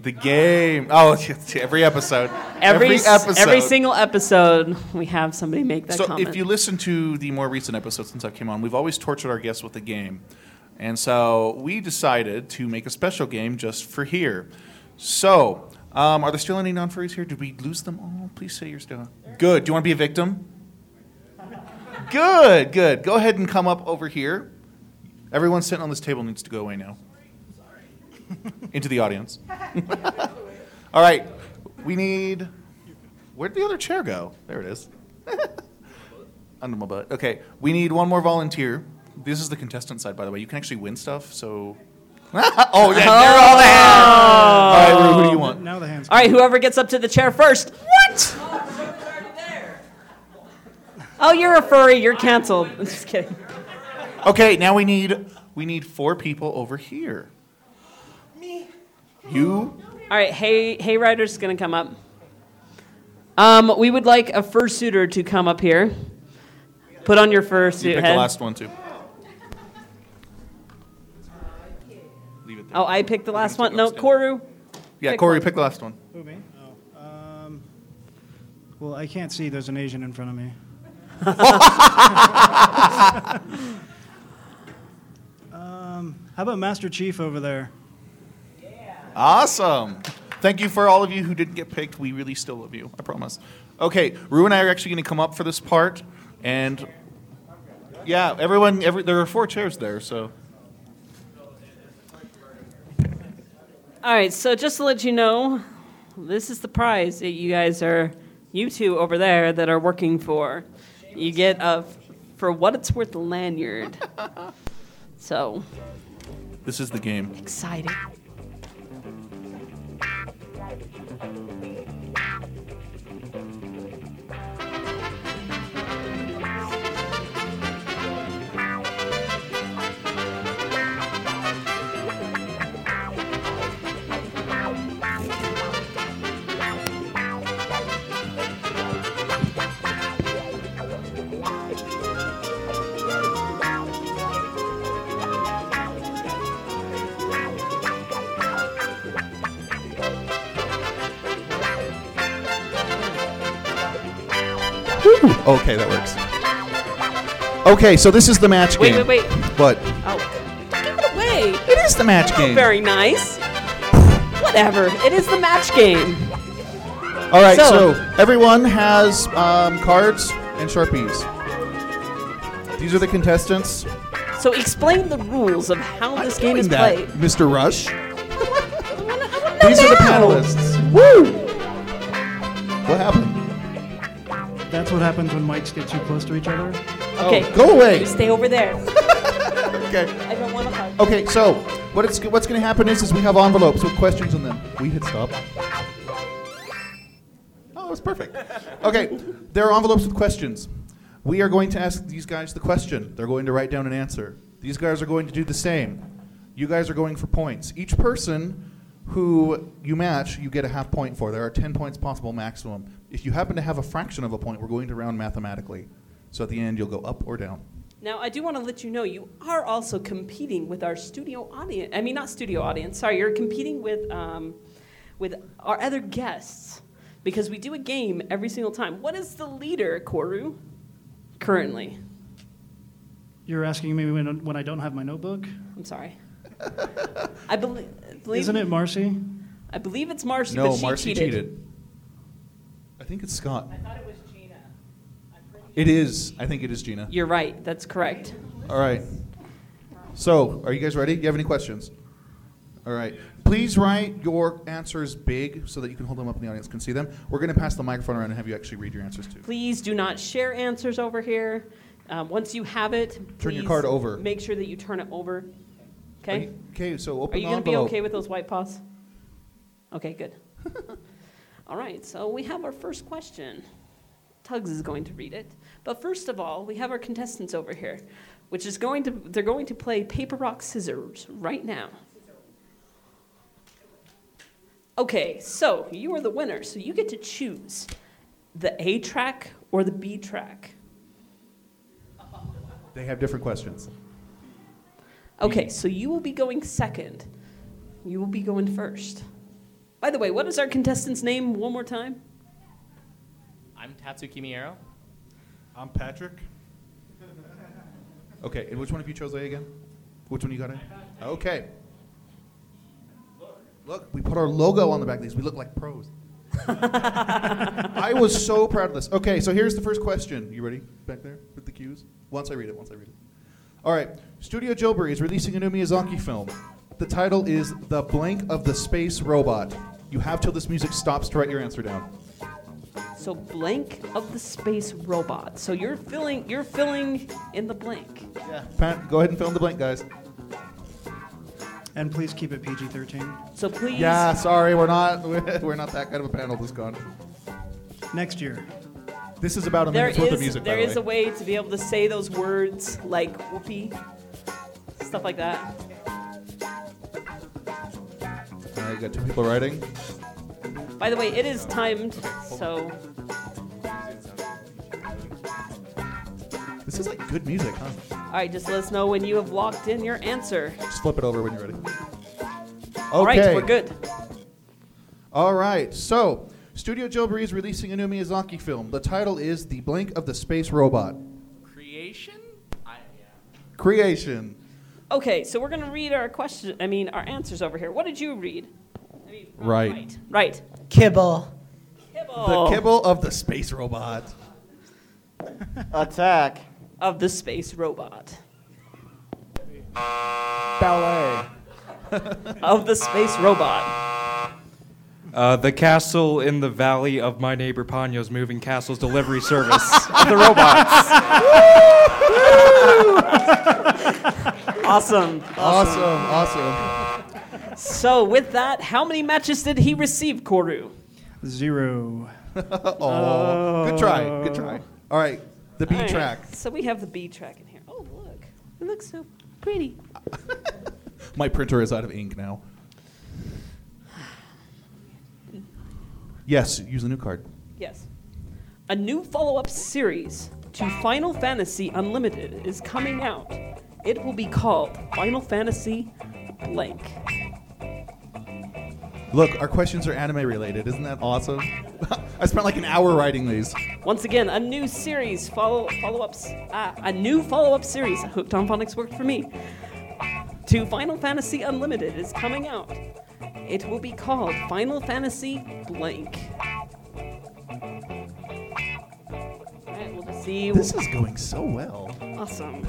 The game. Oh, every episode. Every, every episode. every single episode, we have somebody make that so comment. if you listen to the more recent episodes since I came on, we've always tortured our guests with a game. And so we decided to make a special game just for here. So, um, are there still any non furries here? Did we lose them all? Please say you're still. Good. Do you want to be a victim? Good, good. Go ahead and come up over here. Everyone sitting on this table needs to go away now. Into the audience. all right. We need. Where'd the other chair go? There it is. Under my butt. Okay, we need one more volunteer. This is the contestant side, by the way. You can actually win stuff, so. oh, yeah, they're all the hands. All right, Rue, who do you want? Now the hands. All right, whoever gets up to the chair first. What? Oh, you're a furry. You're canceled. I'm just kidding. Okay, now we need we need four people over here. Me. You. All right, hey, hey, Rider's gonna come up. Um, we would like a fursuiter to come up here. Put on your fursuit You pick head. the last one too. Oh, I picked the last one. No, Koru. Yeah, Pick Corey, one. pick the last one. Who, me? Oh. Um, well, I can't see. There's an Asian in front of me. um, how about Master Chief over there? Awesome. Thank you for all of you who didn't get picked. We really still love you. I promise. Okay, Rue and I are actually going to come up for this part, and yeah, everyone. Every there are four chairs there, so All right, so just to let you know, this is the prize that you guys are, you two over there that are working for. You get a, for what it's worth, lanyard. So this is the game. exciting. Okay, that works. Okay, so this is the match Wait, game. wait, wait. Wait. What? Oh, give it away. It is the match Oh, game. very nice. Whatever. It is the match game. All right, So- so, everyone has um, cards and sharpies. These are the contestants. So explain the rules of how this game is Doing that, played. Mr. Rush. These are the panelists. Woo! What happened? That's what happens when mics get too close to each other. Oh, okay. go away. You stay over there. okay. I don't want to hug. Okay, so what it's, what's going to happen is, is we have envelopes with questions in them. We hit stop. Oh, it's perfect. Okay, there are envelopes with questions. We are going to ask these guys the question. They're going to write down an answer. These guys are going to do the same. You guys are going for points. Each person who you match, you get a half point for. There are 10 points possible maximum. If you happen to have a fraction of a point, we're going to round mathematically. So at the end, you'll go up or down. Now, I do want to let you know you are also competing with our studio audience. I mean, not studio audience. Sorry, you're competing with um, with our other guests because we do a game every single time. What is the leader, Koru, currently? You're asking me when, when I don't have my notebook? I'm sorry. I belie- believe. Isn't it Marcy? I believe it's Marcy, no, but she Marcy cheated. cheated. I think it's Scott. I thought it was Gina. It is. I think it is Gina. You're right. That's correct. All right. So, are you guys ready? Do you have any questions? All right. Please write your answers big so that you can hold them up and the audience can see them. We're going to pass the microphone around and have you actually read your answers too. Please do not share answers over here. Um, once you have it, Turn your card over. Make sure that you turn it over. Okay. Okay, so Are open you the going to be okay with those white paws? Okay, good. all right, so we have our first question. Tugs is going to read it. But first of all, we have our contestants over here, which is going to they're going to play paper rock scissors right now. Okay, so you are the winner, so you get to choose the A track or the B track. They have different questions. Okay, so you will be going second. You will be going first. By the way, what is our contestant's name one more time? I'm Tatsuki Miero. I'm Patrick. Okay, and which one of you chose A again? Which one you got in? Okay. Look, we put our logo on the back of these. We look like pros. I was so proud of this. Okay, so here's the first question. You ready back there with the cues? Once I read it, once I read it. All right. Studio Ghibli is releasing a new Miyazaki film. The title is The Blank of the Space Robot. You have till this music stops to write your answer down. So blank of the space robot. So you're filling you're filling in the blank. Yeah. Pat, go ahead and fill in the blank, guys. And please keep it PG 13. So please Yeah, sorry, we're not we're not that kind of a panel this con. Next year. This is about a There minute's worth of music. there by the is way. a way to be able to say those words like whoopee, stuff like that. All right, you got two people writing. By the way, it is timed, so This is like good music, huh? all right, just let us know when you have locked in your answer. Just flip it over when you're ready. All right, Okay. we're good. All right, so Studio Ghibli is releasing a new Miyazaki film. The title is The Blink of the Space Robot. Creation? I, Creation. Okay, so we're gonna read our question. I mean, our answers over here. What did you read? Right. Right. Kibble. The kibble of the space robot. Attack of the space robot. Ballet. of the space robot. Uh, the castle in the valley of my neighbor Ponyo's moving castles delivery service of the robots. awesome. Awesome. Awesome. So, with that, how many matches did he receive, Koru? Zero. oh, good try. Good try. All right, the B All right, track. So we have the B track in here. Oh, look. It looks so pretty. My printer is out of ink now. Yes, use the new card. Yes. A new follow up series to Final Fantasy Unlimited is coming out. It will be called Final Fantasy Blank. Look, our questions are anime related. Isn't that awesome? I spent like an hour writing these. Once again, a new series follow follow ups. Ah, a new follow up series. Hooked on Phonics worked for me. To Final Fantasy Unlimited is coming out. It will be called Final Fantasy Blank. Alright, we'll just see. This is going so well. Awesome.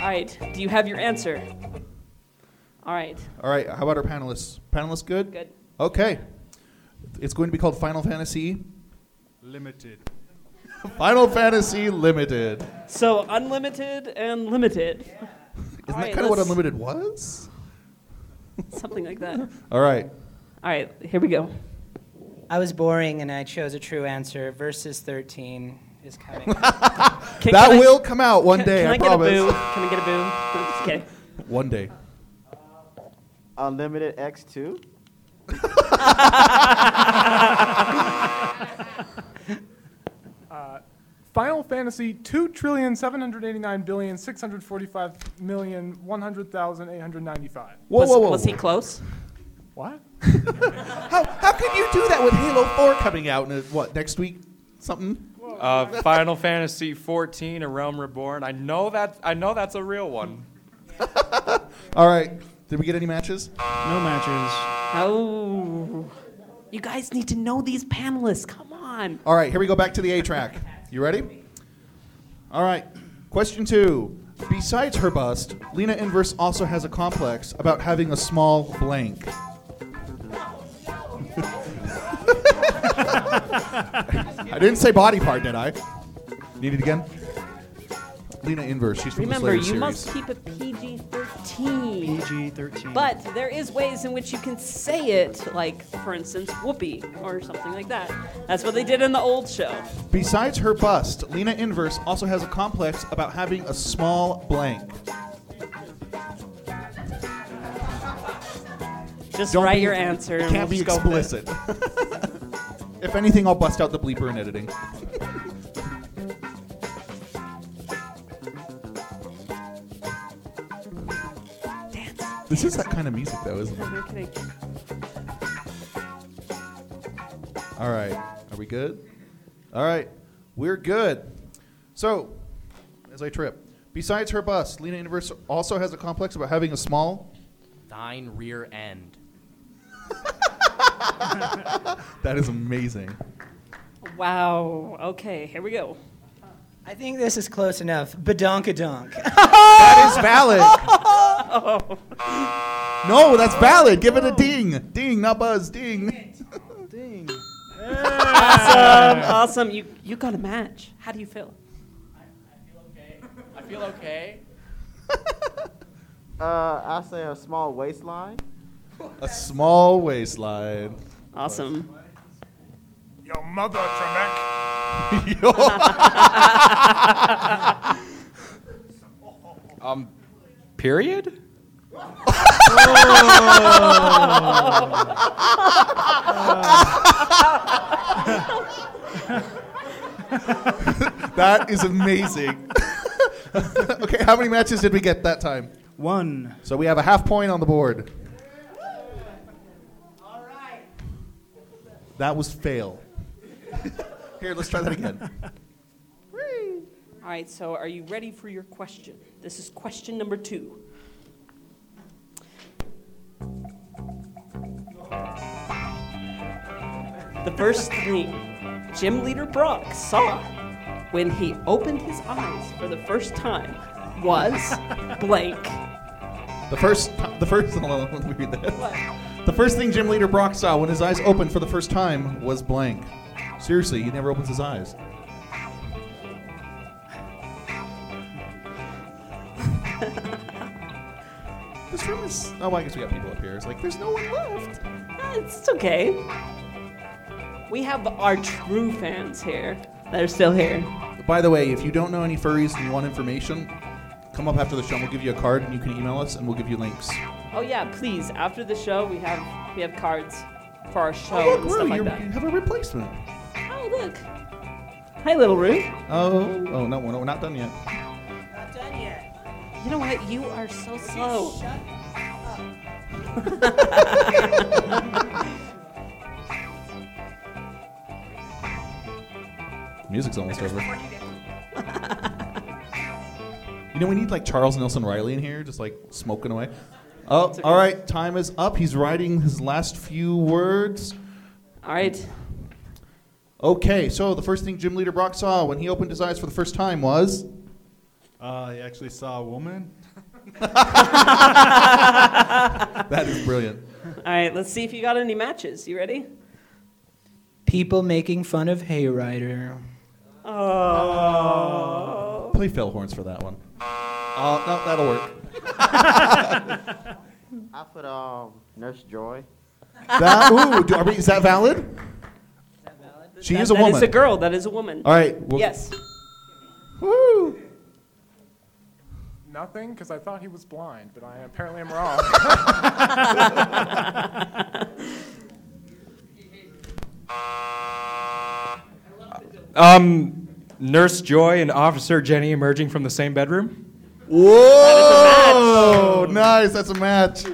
Alright, do you have your answer? Alright. All right, how about our panelists? Panelists good? Good. Okay. It's going to be called Final Fantasy Limited. Final Fantasy Limited. So unlimited and limited. Isn't Alright, that kind of what unlimited was? Something like that. All right. All right, here we go. I was boring and I chose a true answer. Versus 13 is coming. Can- that can I- will come out one can- day. Can I, I, get promise. a boo? Can I get a boo? No, just kidding. One day. Unlimited X2? Uh, Final Fantasy two trillion seven hundred eighty nine billion six hundred forty five million one hundred thousand eight hundred ninety five. Whoa, was, whoa, whoa. was he close? What? How, how can you do that with Halo 4 coming out in, a, what, next week? Something? Uh, Final Fantasy 14, A Realm Reborn. I know that. I know that's a real one. All right. Did we get any matches? No matches. Oh. You guys need to know these panelists. Come on. All right, here we go back to the A track. You ready? All right. Question two. Besides her bust, Lina Inverse also has a complex about having a small blank. I didn't say body part, did I? Need it again? Lina Inverse. She's from Remember, the Slayer you series. must keep it PG 13. PG 13. But there is ways in which you can say it, like, for instance, whoopee or something like that. That's what they did in the old show. Besides her bust, Lina Inverse also has a complex about having a small blank. Just Don't write be- your answer. It and can't we'll be scope it. explicit. if anything, I'll bust out the bleeper in editing. This is that kind of music, though, isn't it? No kidding. All right. Are we good? All right. We're good. So, as I trip, besides her bust, Lina Inverse also has a complex about having a small. Thine rear end. That is amazing. Wow. Okay, here we go. I think this is close enough. Badonkadonk. That is valid. No, that's valid. Give it a ding. Ding, not buzz. Ding. Ding. Awesome. Awesome. You you got a match. How do you feel? I feel okay. I feel okay. Uh, I say a small waistline. A small waistline. Awesome. Your mother, Trebek. Um, period. that is amazing. okay, how many matches did we get that time? One. So we have a half point on the board. That was fail. Here, let's try that again. All right, so are you ready for your question? This is question number two. The first thing Gym Leader Brock saw when he opened his eyes for the first time was blank. The first, the first, let me read that. The first thing Gym Leader Brock saw when his eyes opened for the first time was blank. Seriously, he never opens his eyes. this room is. Oh, I guess we got people up here. It's like there's no one left. It's okay. We have our true fans here that are still here. By the way, if you don't know any furries and you want information, come up after the show and we'll give you a card and you can email us and we'll give you links. Oh yeah, please. After the show, we have we have cards for our show Oh, look, and stuff Rue, like that. you have a replacement. Look. Hi, little Ruth. Oh, oh no, no, we're not done yet. Not done yet. You know what? You are so slow. Music's almost over. You know, we need like Charles Nelson Reilly in here, just like smoking away. Oh, all right, time is up. He's writing his last few words. All right. Okay, so the first thing Gym Leader Brock saw when he opened his eyes for the first time was. Uh, he actually saw a woman. That is brilliant. All right, let's see if you got any matches. You ready? People making fun of Hayrider. Oh. Play fail horns for that one. Oh, no, that'll work. I put um Nurse Joy. That, ooh, do, are we, is that valid? She That- is a that woman. is a girl. That is a woman. All right. well- yes. Woo. Nothing, because I thought he was blind, but I apparently am wrong. Um, Nurse Joy and Officer Jenny emerging from the same bedroom. Whoa! Nice. That's a match.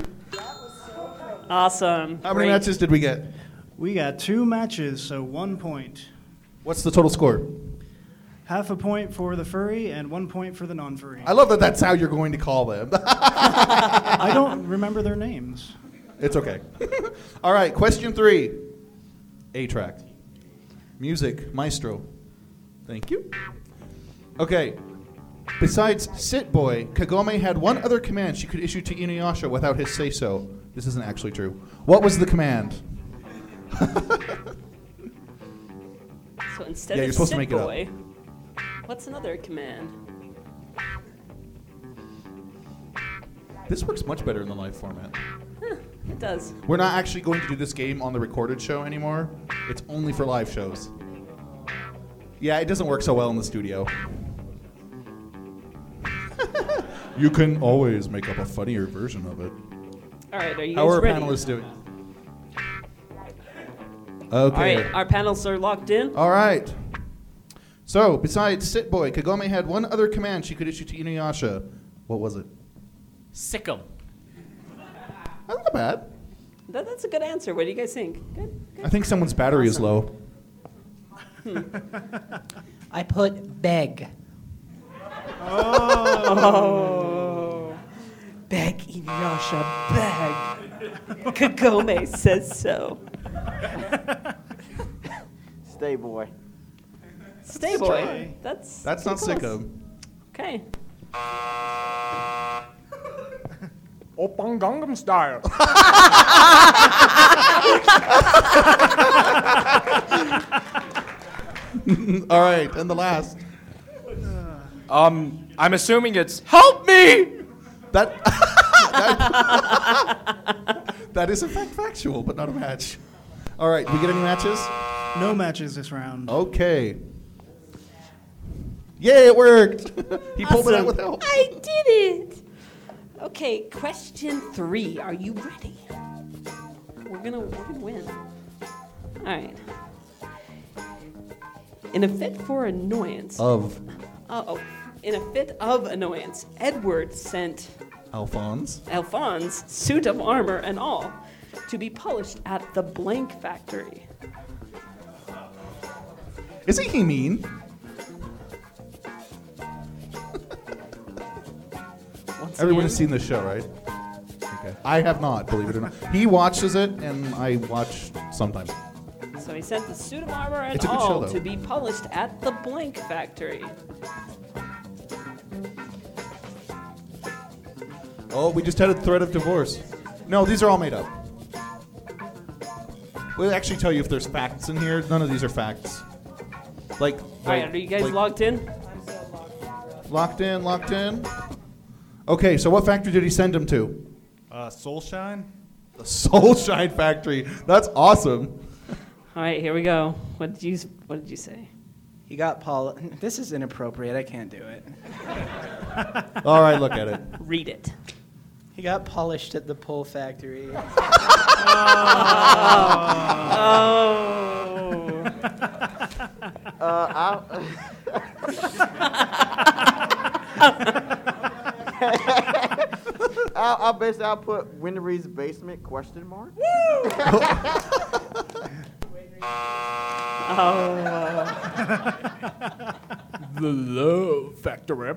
Awesome. How many Great. matches did we get? We got two matches, so one point. What's the total score? Half a point for the furry and one point for the non-furry. I love that that's how you're going to call them. I don't remember their names. It's okay. All right, question three. A track. Music, maestro. Thank you. Okay. Besides Sit Boy, Kagome had one other command she could issue to Inuyasha without his say so. This isn't actually true. What was the command? So instead Yeah, of you're supposed to sit make it up. boy, what's another command? This works much better in the live format. It does. We're not actually going to do this game on the recorded show anymore. It's only for live shows. Yeah, it doesn't work so well in the studio. you can always make up a funnier version of it. All right, are you How guys are ready? panelists doing? All Okay. right, our panels are locked in. All right. So, besides Sit Boy, Kagome had one other command she could issue to Inuyasha. What was it? Sick 'em. That's not bad. That, that's a good answer. What do you guys think? Good. I think someone's battery is low. Hmm. I put beg. Oh. Beg, Inuyasha, beg. Kagome says so. Stay boy. Stay boy. That's That's not pretty close. sicko. Okay. Open Gangnam Style. All right, and the last. Um, I'm assuming it's help me. That that is in fact factual, but not a match. All right, we get any matches? No matches this round. Okay. Yay, it worked. he pulled it out Awesome. with help. I did it. Okay, question three. Are you ready? We're gonna we're gonna win. All right. In a fit for annoyance. Of Uh oh. In a fit of annoyance, Edward sent Alphonse. Alphonse suit of armor and all to be polished at the blank factory. Isn't he mean? Once Everyone again, has seen this show, right? Okay. I have not, believe it or not. He watches it, and I watch sometimes. So he sent the suit of armor and It's a good show, all though. to be polished at the blank factory. Oh, we just had a threat of divorce. No, these are all made up. We'll actually tell you if there's facts in here. None of these are facts. Like, All right, like- are you guys like- locked in? locked in? Locked in. Okay, so what factory did he send him to? Uh, Soulshine? The Soulshine Factory. That's awesome. All right, here we go. What did you What did you say? He got Paul. This is inappropriate. I can't do it. All right, look at it. Read it. He got polished at the pole factory. Oh. Uh, I'll, I'll, I'll basically I'll put Winry's basement question mark. Woo! the Love Factory.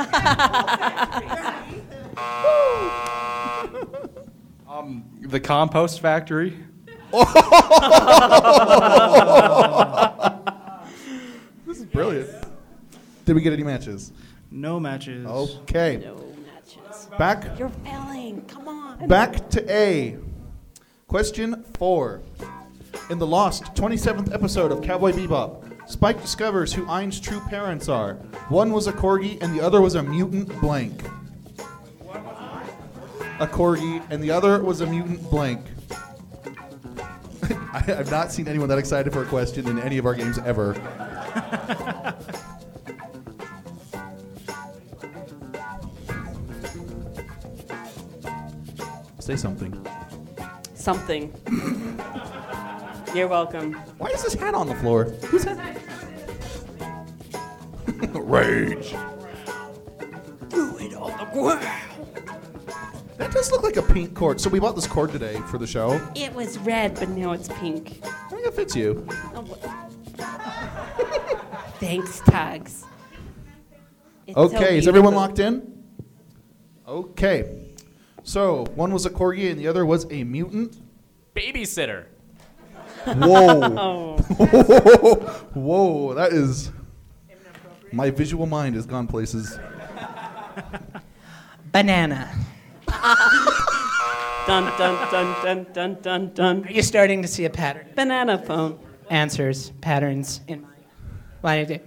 Um, the compost factory. this is brilliant. Did we get any matches? No matches. Okay. No matches. Back You're failing. Come on. Back to A. Question four. In the lost 27th episode of Cowboy Bebop, Spike discovers who Ein's true parents are. One was a corgi and the other was a mutant blank. A corgi and the other was a mutant blank. I have not seen anyone that excited for a question in any of our games ever. Say something. Something. You're welcome. Why is this hat on the floor? Who's that? Rage. Do it on the ground. That does look like a pink cord. So we bought this cord today for the show. It was red, but now it's pink. I think it fits you. Oh, Thanks, Tugs. It's so Okay, is everyone locked in? Okay. So one was a corgi and the other was a mutant. Babysitter. Whoa. Whoa, that is. My visual mind has gone places. Banana. Dun dun dun dun dun dun dun. Are you starting to see a pattern? Banana phone. Answers, patterns in mind. Why did it?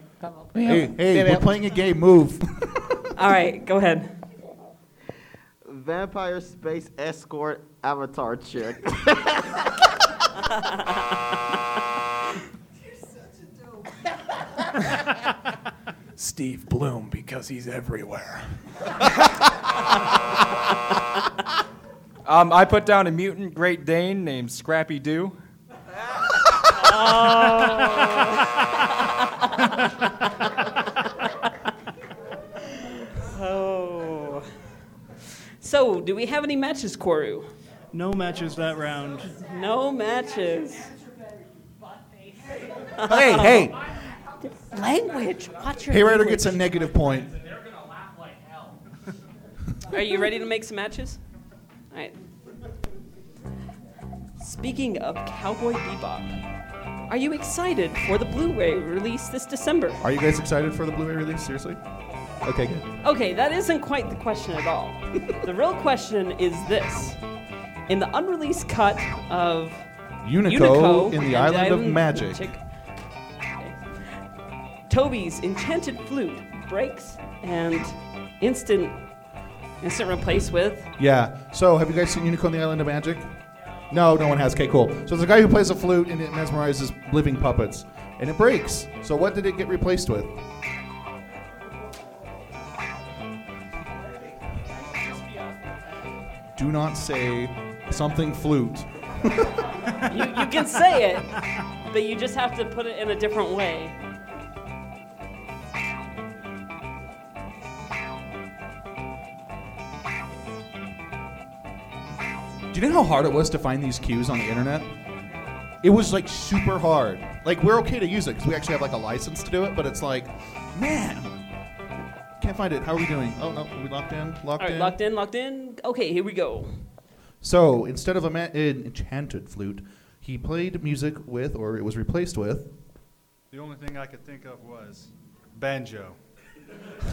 Hey, hey, we're playing a game. Move. All right, go ahead. Vampire space escort avatar chick. Steve Blum because he's everywhere. Um, I put down a mutant Great Dane named Scrappy Doo. oh. So, do we have any matches, Koru? No matches that round. No matches. Hey, hey. Language. Watch your Hey, Ryder language. gets a negative point. Are you ready to make some matches? All right. Speaking of Cowboy Bebop, are you excited for the Blu-ray release this December? Are you guys excited for the Blu-ray release? Seriously? Okay, good. Okay, that isn't quite the question at all. the real question is this: In the unreleased cut of Unico in the and Island of Magic. okay, Toby's enchanted flute breaks and instant instant replace with Yeah. So, have you guys seen Unico in The Island of Magic? No, no one has. Okay, cool. So, there's a guy who plays a flute and it mesmerizes living puppets, and it breaks. So, what did it get replaced with? Do not say something flute. you, you can say it, but you just have to put it in a different way. Do you know how hard it was to find these cues on the internet? It was like super hard. Like we're okay to use it because we actually have like a license to do it, but it's like, man, can't find it. How are we doing? Oh no, are we locked in? Locked All right, in. locked in, locked in. Okay, here we go. So instead of a ma- an enchanted flute, he played music with, or it was replaced with. The only thing I could think of was banjo.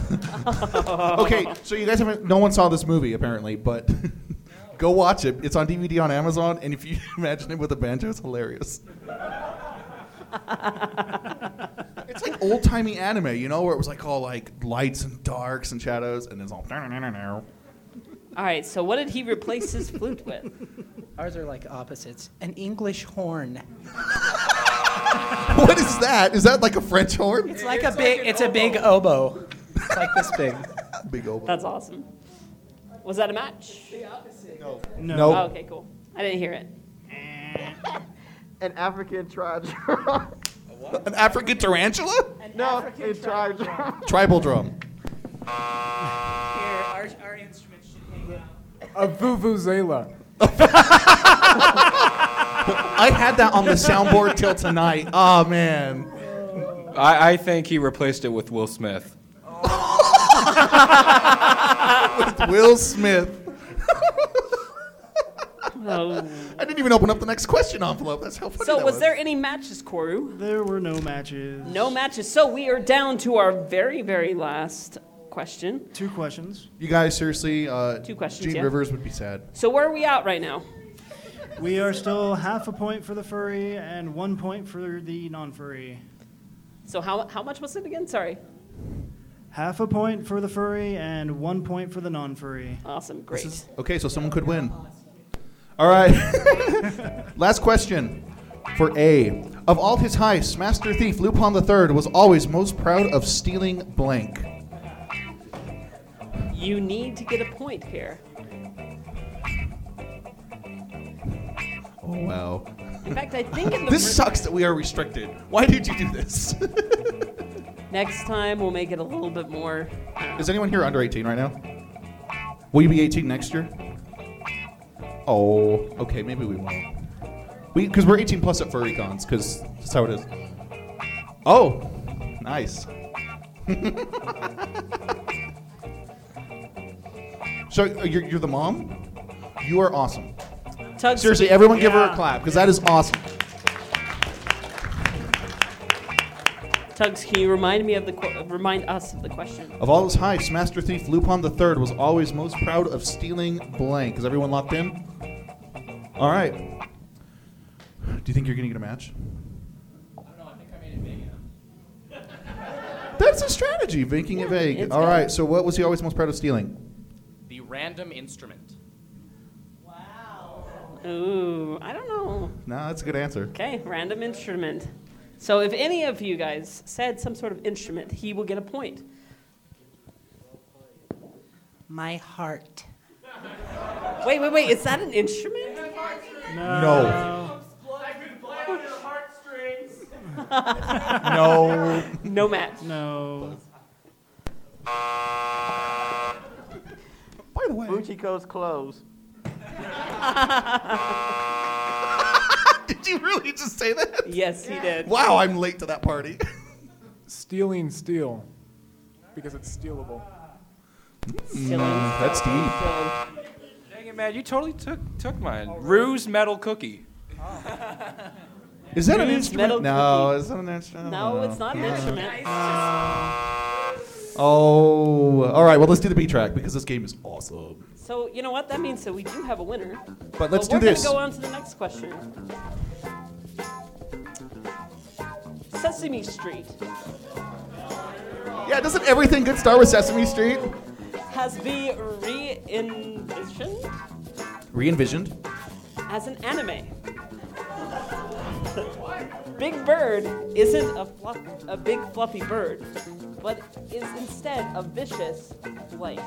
okay, so you guys haven't. No one saw this movie apparently, but go watch it. It's on DVD on Amazon, and if you imagine it with a banjo, it's hilarious. it's like old timey anime, you know, where it was like all like lights and darks and shadows, and it's all. All right, so what did he replace his flute with? Ours are like opposites. An English horn. what is that? Is that like a French horn? It's like a big. It's a big oboe. It's like this big. Big oboe. That's awesome. Was that a match? No. Oh, okay, cool. I didn't hear it. An African tribal. An African tarantula? no, a tribal. Tribal drum. Here, our, our instruments should hang out. A vuvuzela. I had that on the soundboard till tonight. Oh man. I, I think he replaced it with Will Smith. with Will Smith. Oh. I didn't even open up the next question envelope. That's how funny So, that was there any matches, Koru? There were no matches. No matches. So, we are down to our very, very last question. Two questions. You guys, seriously, uh, Two questions, Gene yeah. Rivers would be sad. So, where are we at right now? We are still half a point for the furry and one point for the non-furry. So how how much was it again? Sorry. Half a point for the furry and one point for the non-furry. Awesome, great. Okay, so someone could win. All right. Last question for A. Of all his heists, Master Thief Lupin III was always most proud of stealing blank. You need to get a point here. Oh, wow. In fact, I think in the this sucks that we are restricted. Why did you do this? next time we'll make it a little bit more. Uh, is anyone here under 18 right now? Will you be 18 next year? Oh, okay, maybe we won't. We because we're 18 plus at furry cons because that's how it is. Oh, nice. so uh, you're, you're the mom. You are awesome. Tug Seriously, speed. everyone give her a Yeah. clap because that is awesome. Tugs, can you remind me of the qu- remind us of the question? Of all his heists, Master Thief Lupin III was always most proud of stealing blank. Is everyone locked in? All right. Do you think you're going to get a match? I don't know, I think I made it vague. That's a strategy, making it vague. it's All good. right. So, what was he always most proud of stealing? The random instrument. Wow. Ooh, I don't know. No, that's a good answer. Okay, random instrument. So if any of you guys said some sort of instrument, he will get a point. My heart. Wait, wait, wait. Is that an instrument? No. no. No match. No. By the way, Fujiko's clothes. did you really just say that? Yes, he did. Wow, I'm late to that party. Stealing steel. Because it's stealable. Mm, that's deep. Dang it, man! You totally took took mine. Ruse metal cookie. Is that an instrument? metal No, cookie. is that an instrument? No, it's not an instrument. Oh, all right. Well, let's do the B track because this game is awesome. So you know what? That means that we do have a winner. But let's we're do this. gonna go on to the next question. Sesame Street Yeah, doesn't everything good start with Sesame Street? has been re-envisioned Re-envisioned. as an anime. Big Bird isn't a, fluff, a big fluffy bird, but is instead a vicious blank.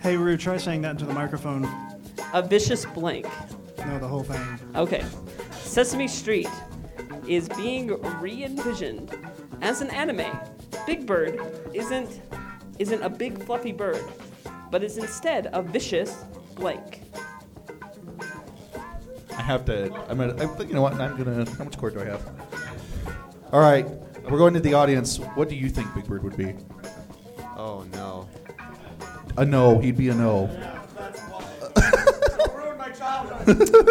Hey, Rue, try saying that into the microphone. A vicious blank. No, the whole thing. Okay. Sesame Street is being re-envisioned as an anime. Big Bird isn't isn't a big fluffy bird, but is instead a vicious blank. I have to. I'm gonna. I, you know what? I'm gonna. How much cord do I have? All right. We're going to the audience. What do you think Big Bird would be? Oh no. A no. He'd be a no.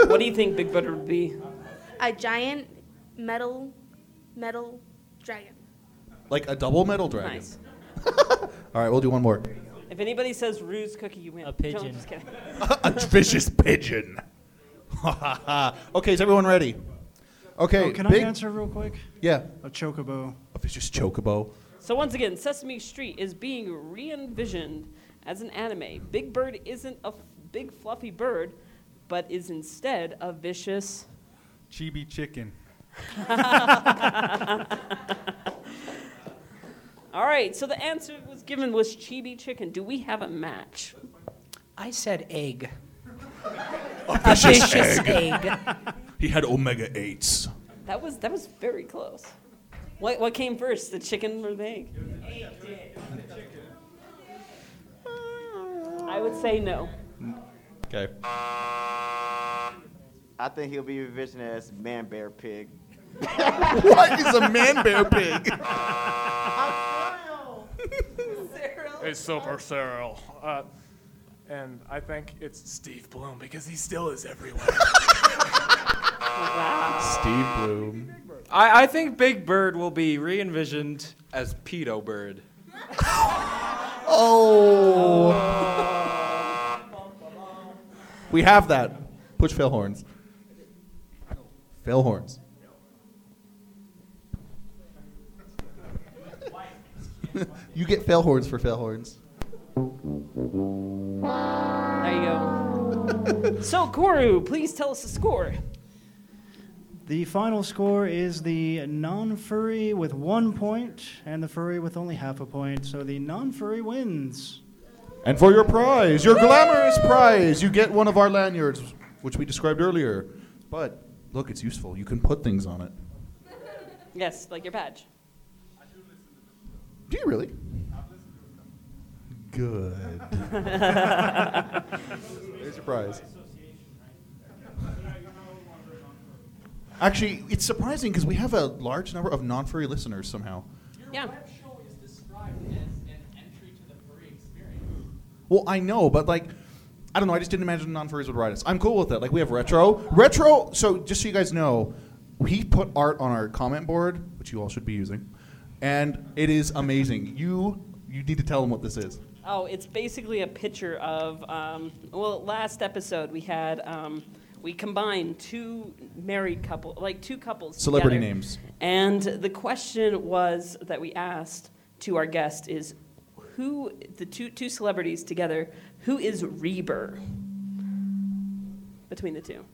what do you think Big Bird would be? A giant metal metal dragon. Like a double metal dragon. Nice. All right. We'll do one more. If anybody says Ruse Cookie, you win. A pigeon. just kidding. a vicious pigeon. okay. Is everyone ready? Okay. Oh, can big, I answer real quick? Yeah. A chocobo. A vicious chocobo. So once again, Sesame Street is being re-envisioned as an anime. Big Bird isn't a f- big fluffy bird, but is instead a vicious. Chibi chicken. All right, so the answer was given was chibi chicken. Do we have a match? I said egg. A vicious vicious egg. egg. he had omega eights. That was that was very close. What what came first, the chicken or the egg? I would say no. Okay. I think he'll be envisioned as man bear pig. what is a man bear pig? It's Super Cyril. Uh, and I think it's Steve Blum because he still is everywhere. Steve Blum. I, I think Big Bird will be re-envisioned as Pedo Bird. Oh. we have that. Push fail horns. Fail horns. you get fail horns for fail horns. There you go. so, Koru, please tell us the score. The final score is the non furry with one point and the furry with only half a point. So the non furry wins. And for your prize, your glamorous prize, you get one of our lanyards, which we described earlier. But look, it's useful. You can put things on it. Yes, like your badge. Do you really? Good. There's your prize. Actually, it's surprising because we have a large number of non-furry listeners somehow. Yeah. Well, I know, but like, I don't know. I just didn't imagine non-furries would write us. I'm cool with it. Like, we have retro, retro. So, just so you guys know, he put art on our comment board, which you all should be using, and it is amazing. You you need to tell them what this is. Oh, it's basically a picture of. Um, well, last episode we had um, we combined two married couple, like two couples. Celebrity together. names. And the question was that we asked to our guest is, who the two two celebrities together? Who is Reber? Between the two.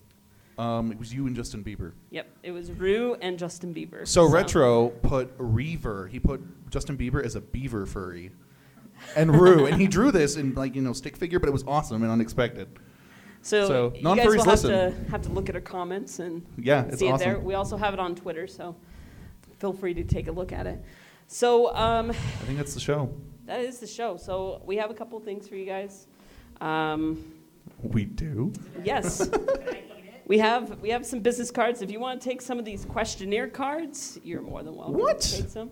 Um, it was you and Justin Bieber. Yep, it was Rue and Justin Bieber. So, retro put Reaver. He put Justin Bieber as a beaver furry, and Rue, and he drew this in like you know stick figure, but it was awesome and unexpected. So, So, you guys will have listen. to have to look at our comments and Yeah, it's see it there. We also have it on Twitter, so feel free to take a look at it. So um, I think that's the show. that is the show. So we have a couple things for you guys. Um, We do. yes, we have we have some business cards. If you want to take some of these questionnaire cards, you're more than welcome What? to take some.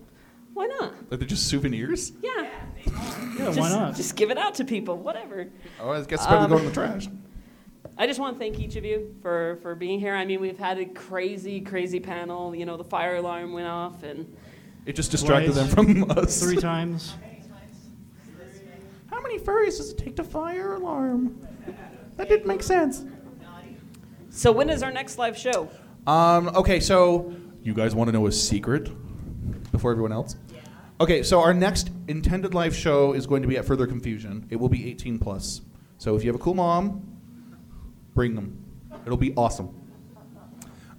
Why not? Are they're just souvenirs? Yeah. Yeah, just, why not? Just give it out to people. Whatever. Oh, I guess it's better to go in the Um, trash. I just want to thank each of you for, for being here. I mean, we've had a crazy, crazy panel. You know, the fire alarm went off, and It just distracted Twice. them from us. Three times. How many furries does it take to fire alarm? That didn't make sense. so when is our next live show? Um, okay, so you guys want to know a secret before everyone else? Okay, so our next intended live show is going to be at Further Confusion. It will be 18 plus. So if you have a cool mom, bring them. It'll be awesome.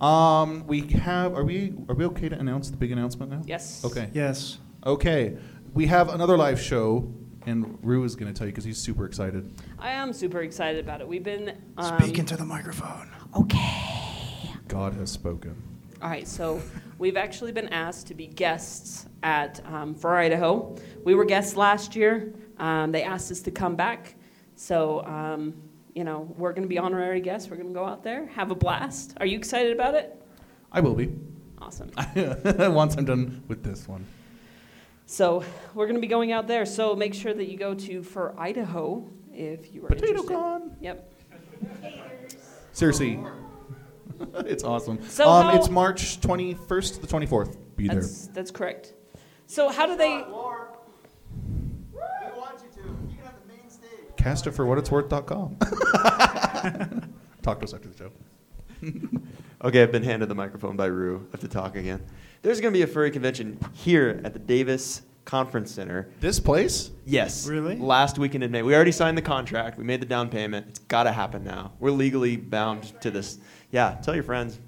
Um, we have. Are we? Are we okay to announce the big announcement now? Yes. Okay. Yes. Okay. We have another live show, and Rue is going to tell you because he's super excited. I am super excited about it. We've been um, Speak into the microphone. Okay. God has spoken. All right, so we've actually been asked to be guests at um, for Idaho. We were guests last year. Um, they asked us to come back, so um, you know we're going to be honorary guests. We're going to go out there, have a blast. Are you excited about it? I will be. Awesome. Once I'm done with this one. So we're going to be going out there. So make sure that you go to for Idaho if you are Potato interested. con. Yep. Seriously, it's awesome. So um, how- it's March 21st to the 24th. Be there. That's that's correct. So how do they? Cast it for what it's worth.com. Talk to us after the show. Okay, I've been handed the microphone by Rue. I have to talk again. There's going to be a furry convention here at the Davis Conference Center. This place? Yes. Really? Last weekend in May. We already signed the contract. We made the down payment. It's got to happen now. We're legally bound to this. Yeah, tell your friends.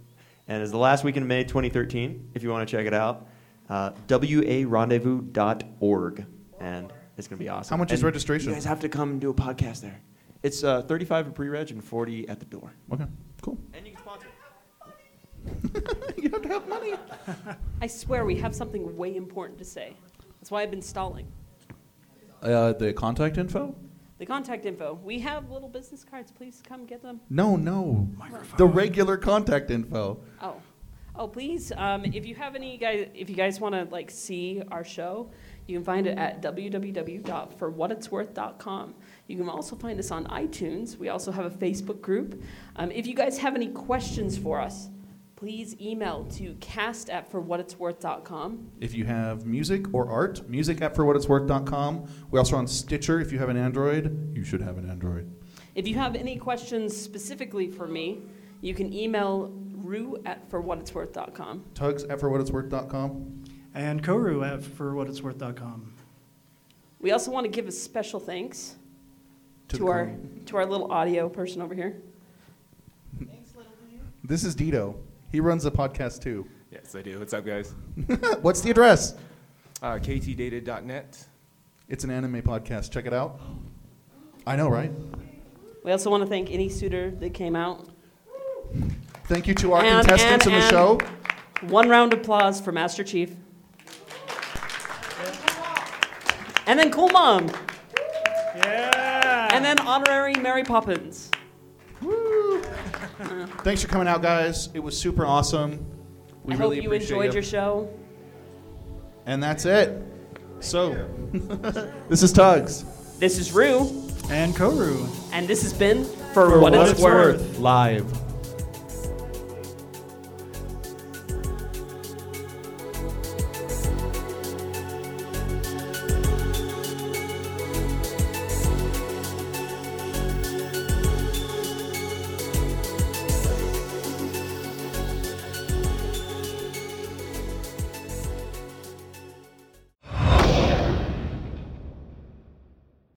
And it's the last week in May 2013, if you want to check it out. Uh, WARendezvous.org. And it's going to be awesome. How much is registration? You guys have to come and do a podcast there. It's uh, 35 at pre-reg and 40 at the door. Okay, cool. And you can sponsor. you have to have money. I swear we have something way important to say. That's why I've been stalling. Uh, the contact info? The contact info. We have little business cards. Please come get them. No, no. The regular contact info. Oh, oh, please. Um, if you have any guys, if you guys want to like see our show, you can find it at www.forwhatitsworth.com. You can also find us on iTunes. We also have a Facebook group. Um, if you guys have any questions for us, please email to cast at forwhatitsworth.com. If you have music or art, music at forwhatitsworth.com. We're also on Stitcher. If you have an Android, you should have an Android. If you have any questions specifically for me, you can email rue at forwhatitsworth.com. Tugs at forwhatitsworth.com. And Koru at forwhatitsworth.com. We also want to give a special thanks To to, our to our little audio person over here. Thanks, little video. This is Dito. He runs a podcast too. Yes, I do. What's up, guys? What's the address? Uh, ktdata.net. It's an anime podcast. Check it out. I know, right? We also want to thank any suitor that came out. Thank you to our And- contestants and- in the and show. One round of applause for Master Chief. And then Cool Mom. Yeah. And then honorary Mary Poppins. Thanks for coming out, guys. It was super awesome. We I really hope you enjoyed you. your show. And that's it. So, this is Tugs. This is Rue. And Koru. And this has been For, What, It's Worth. Live.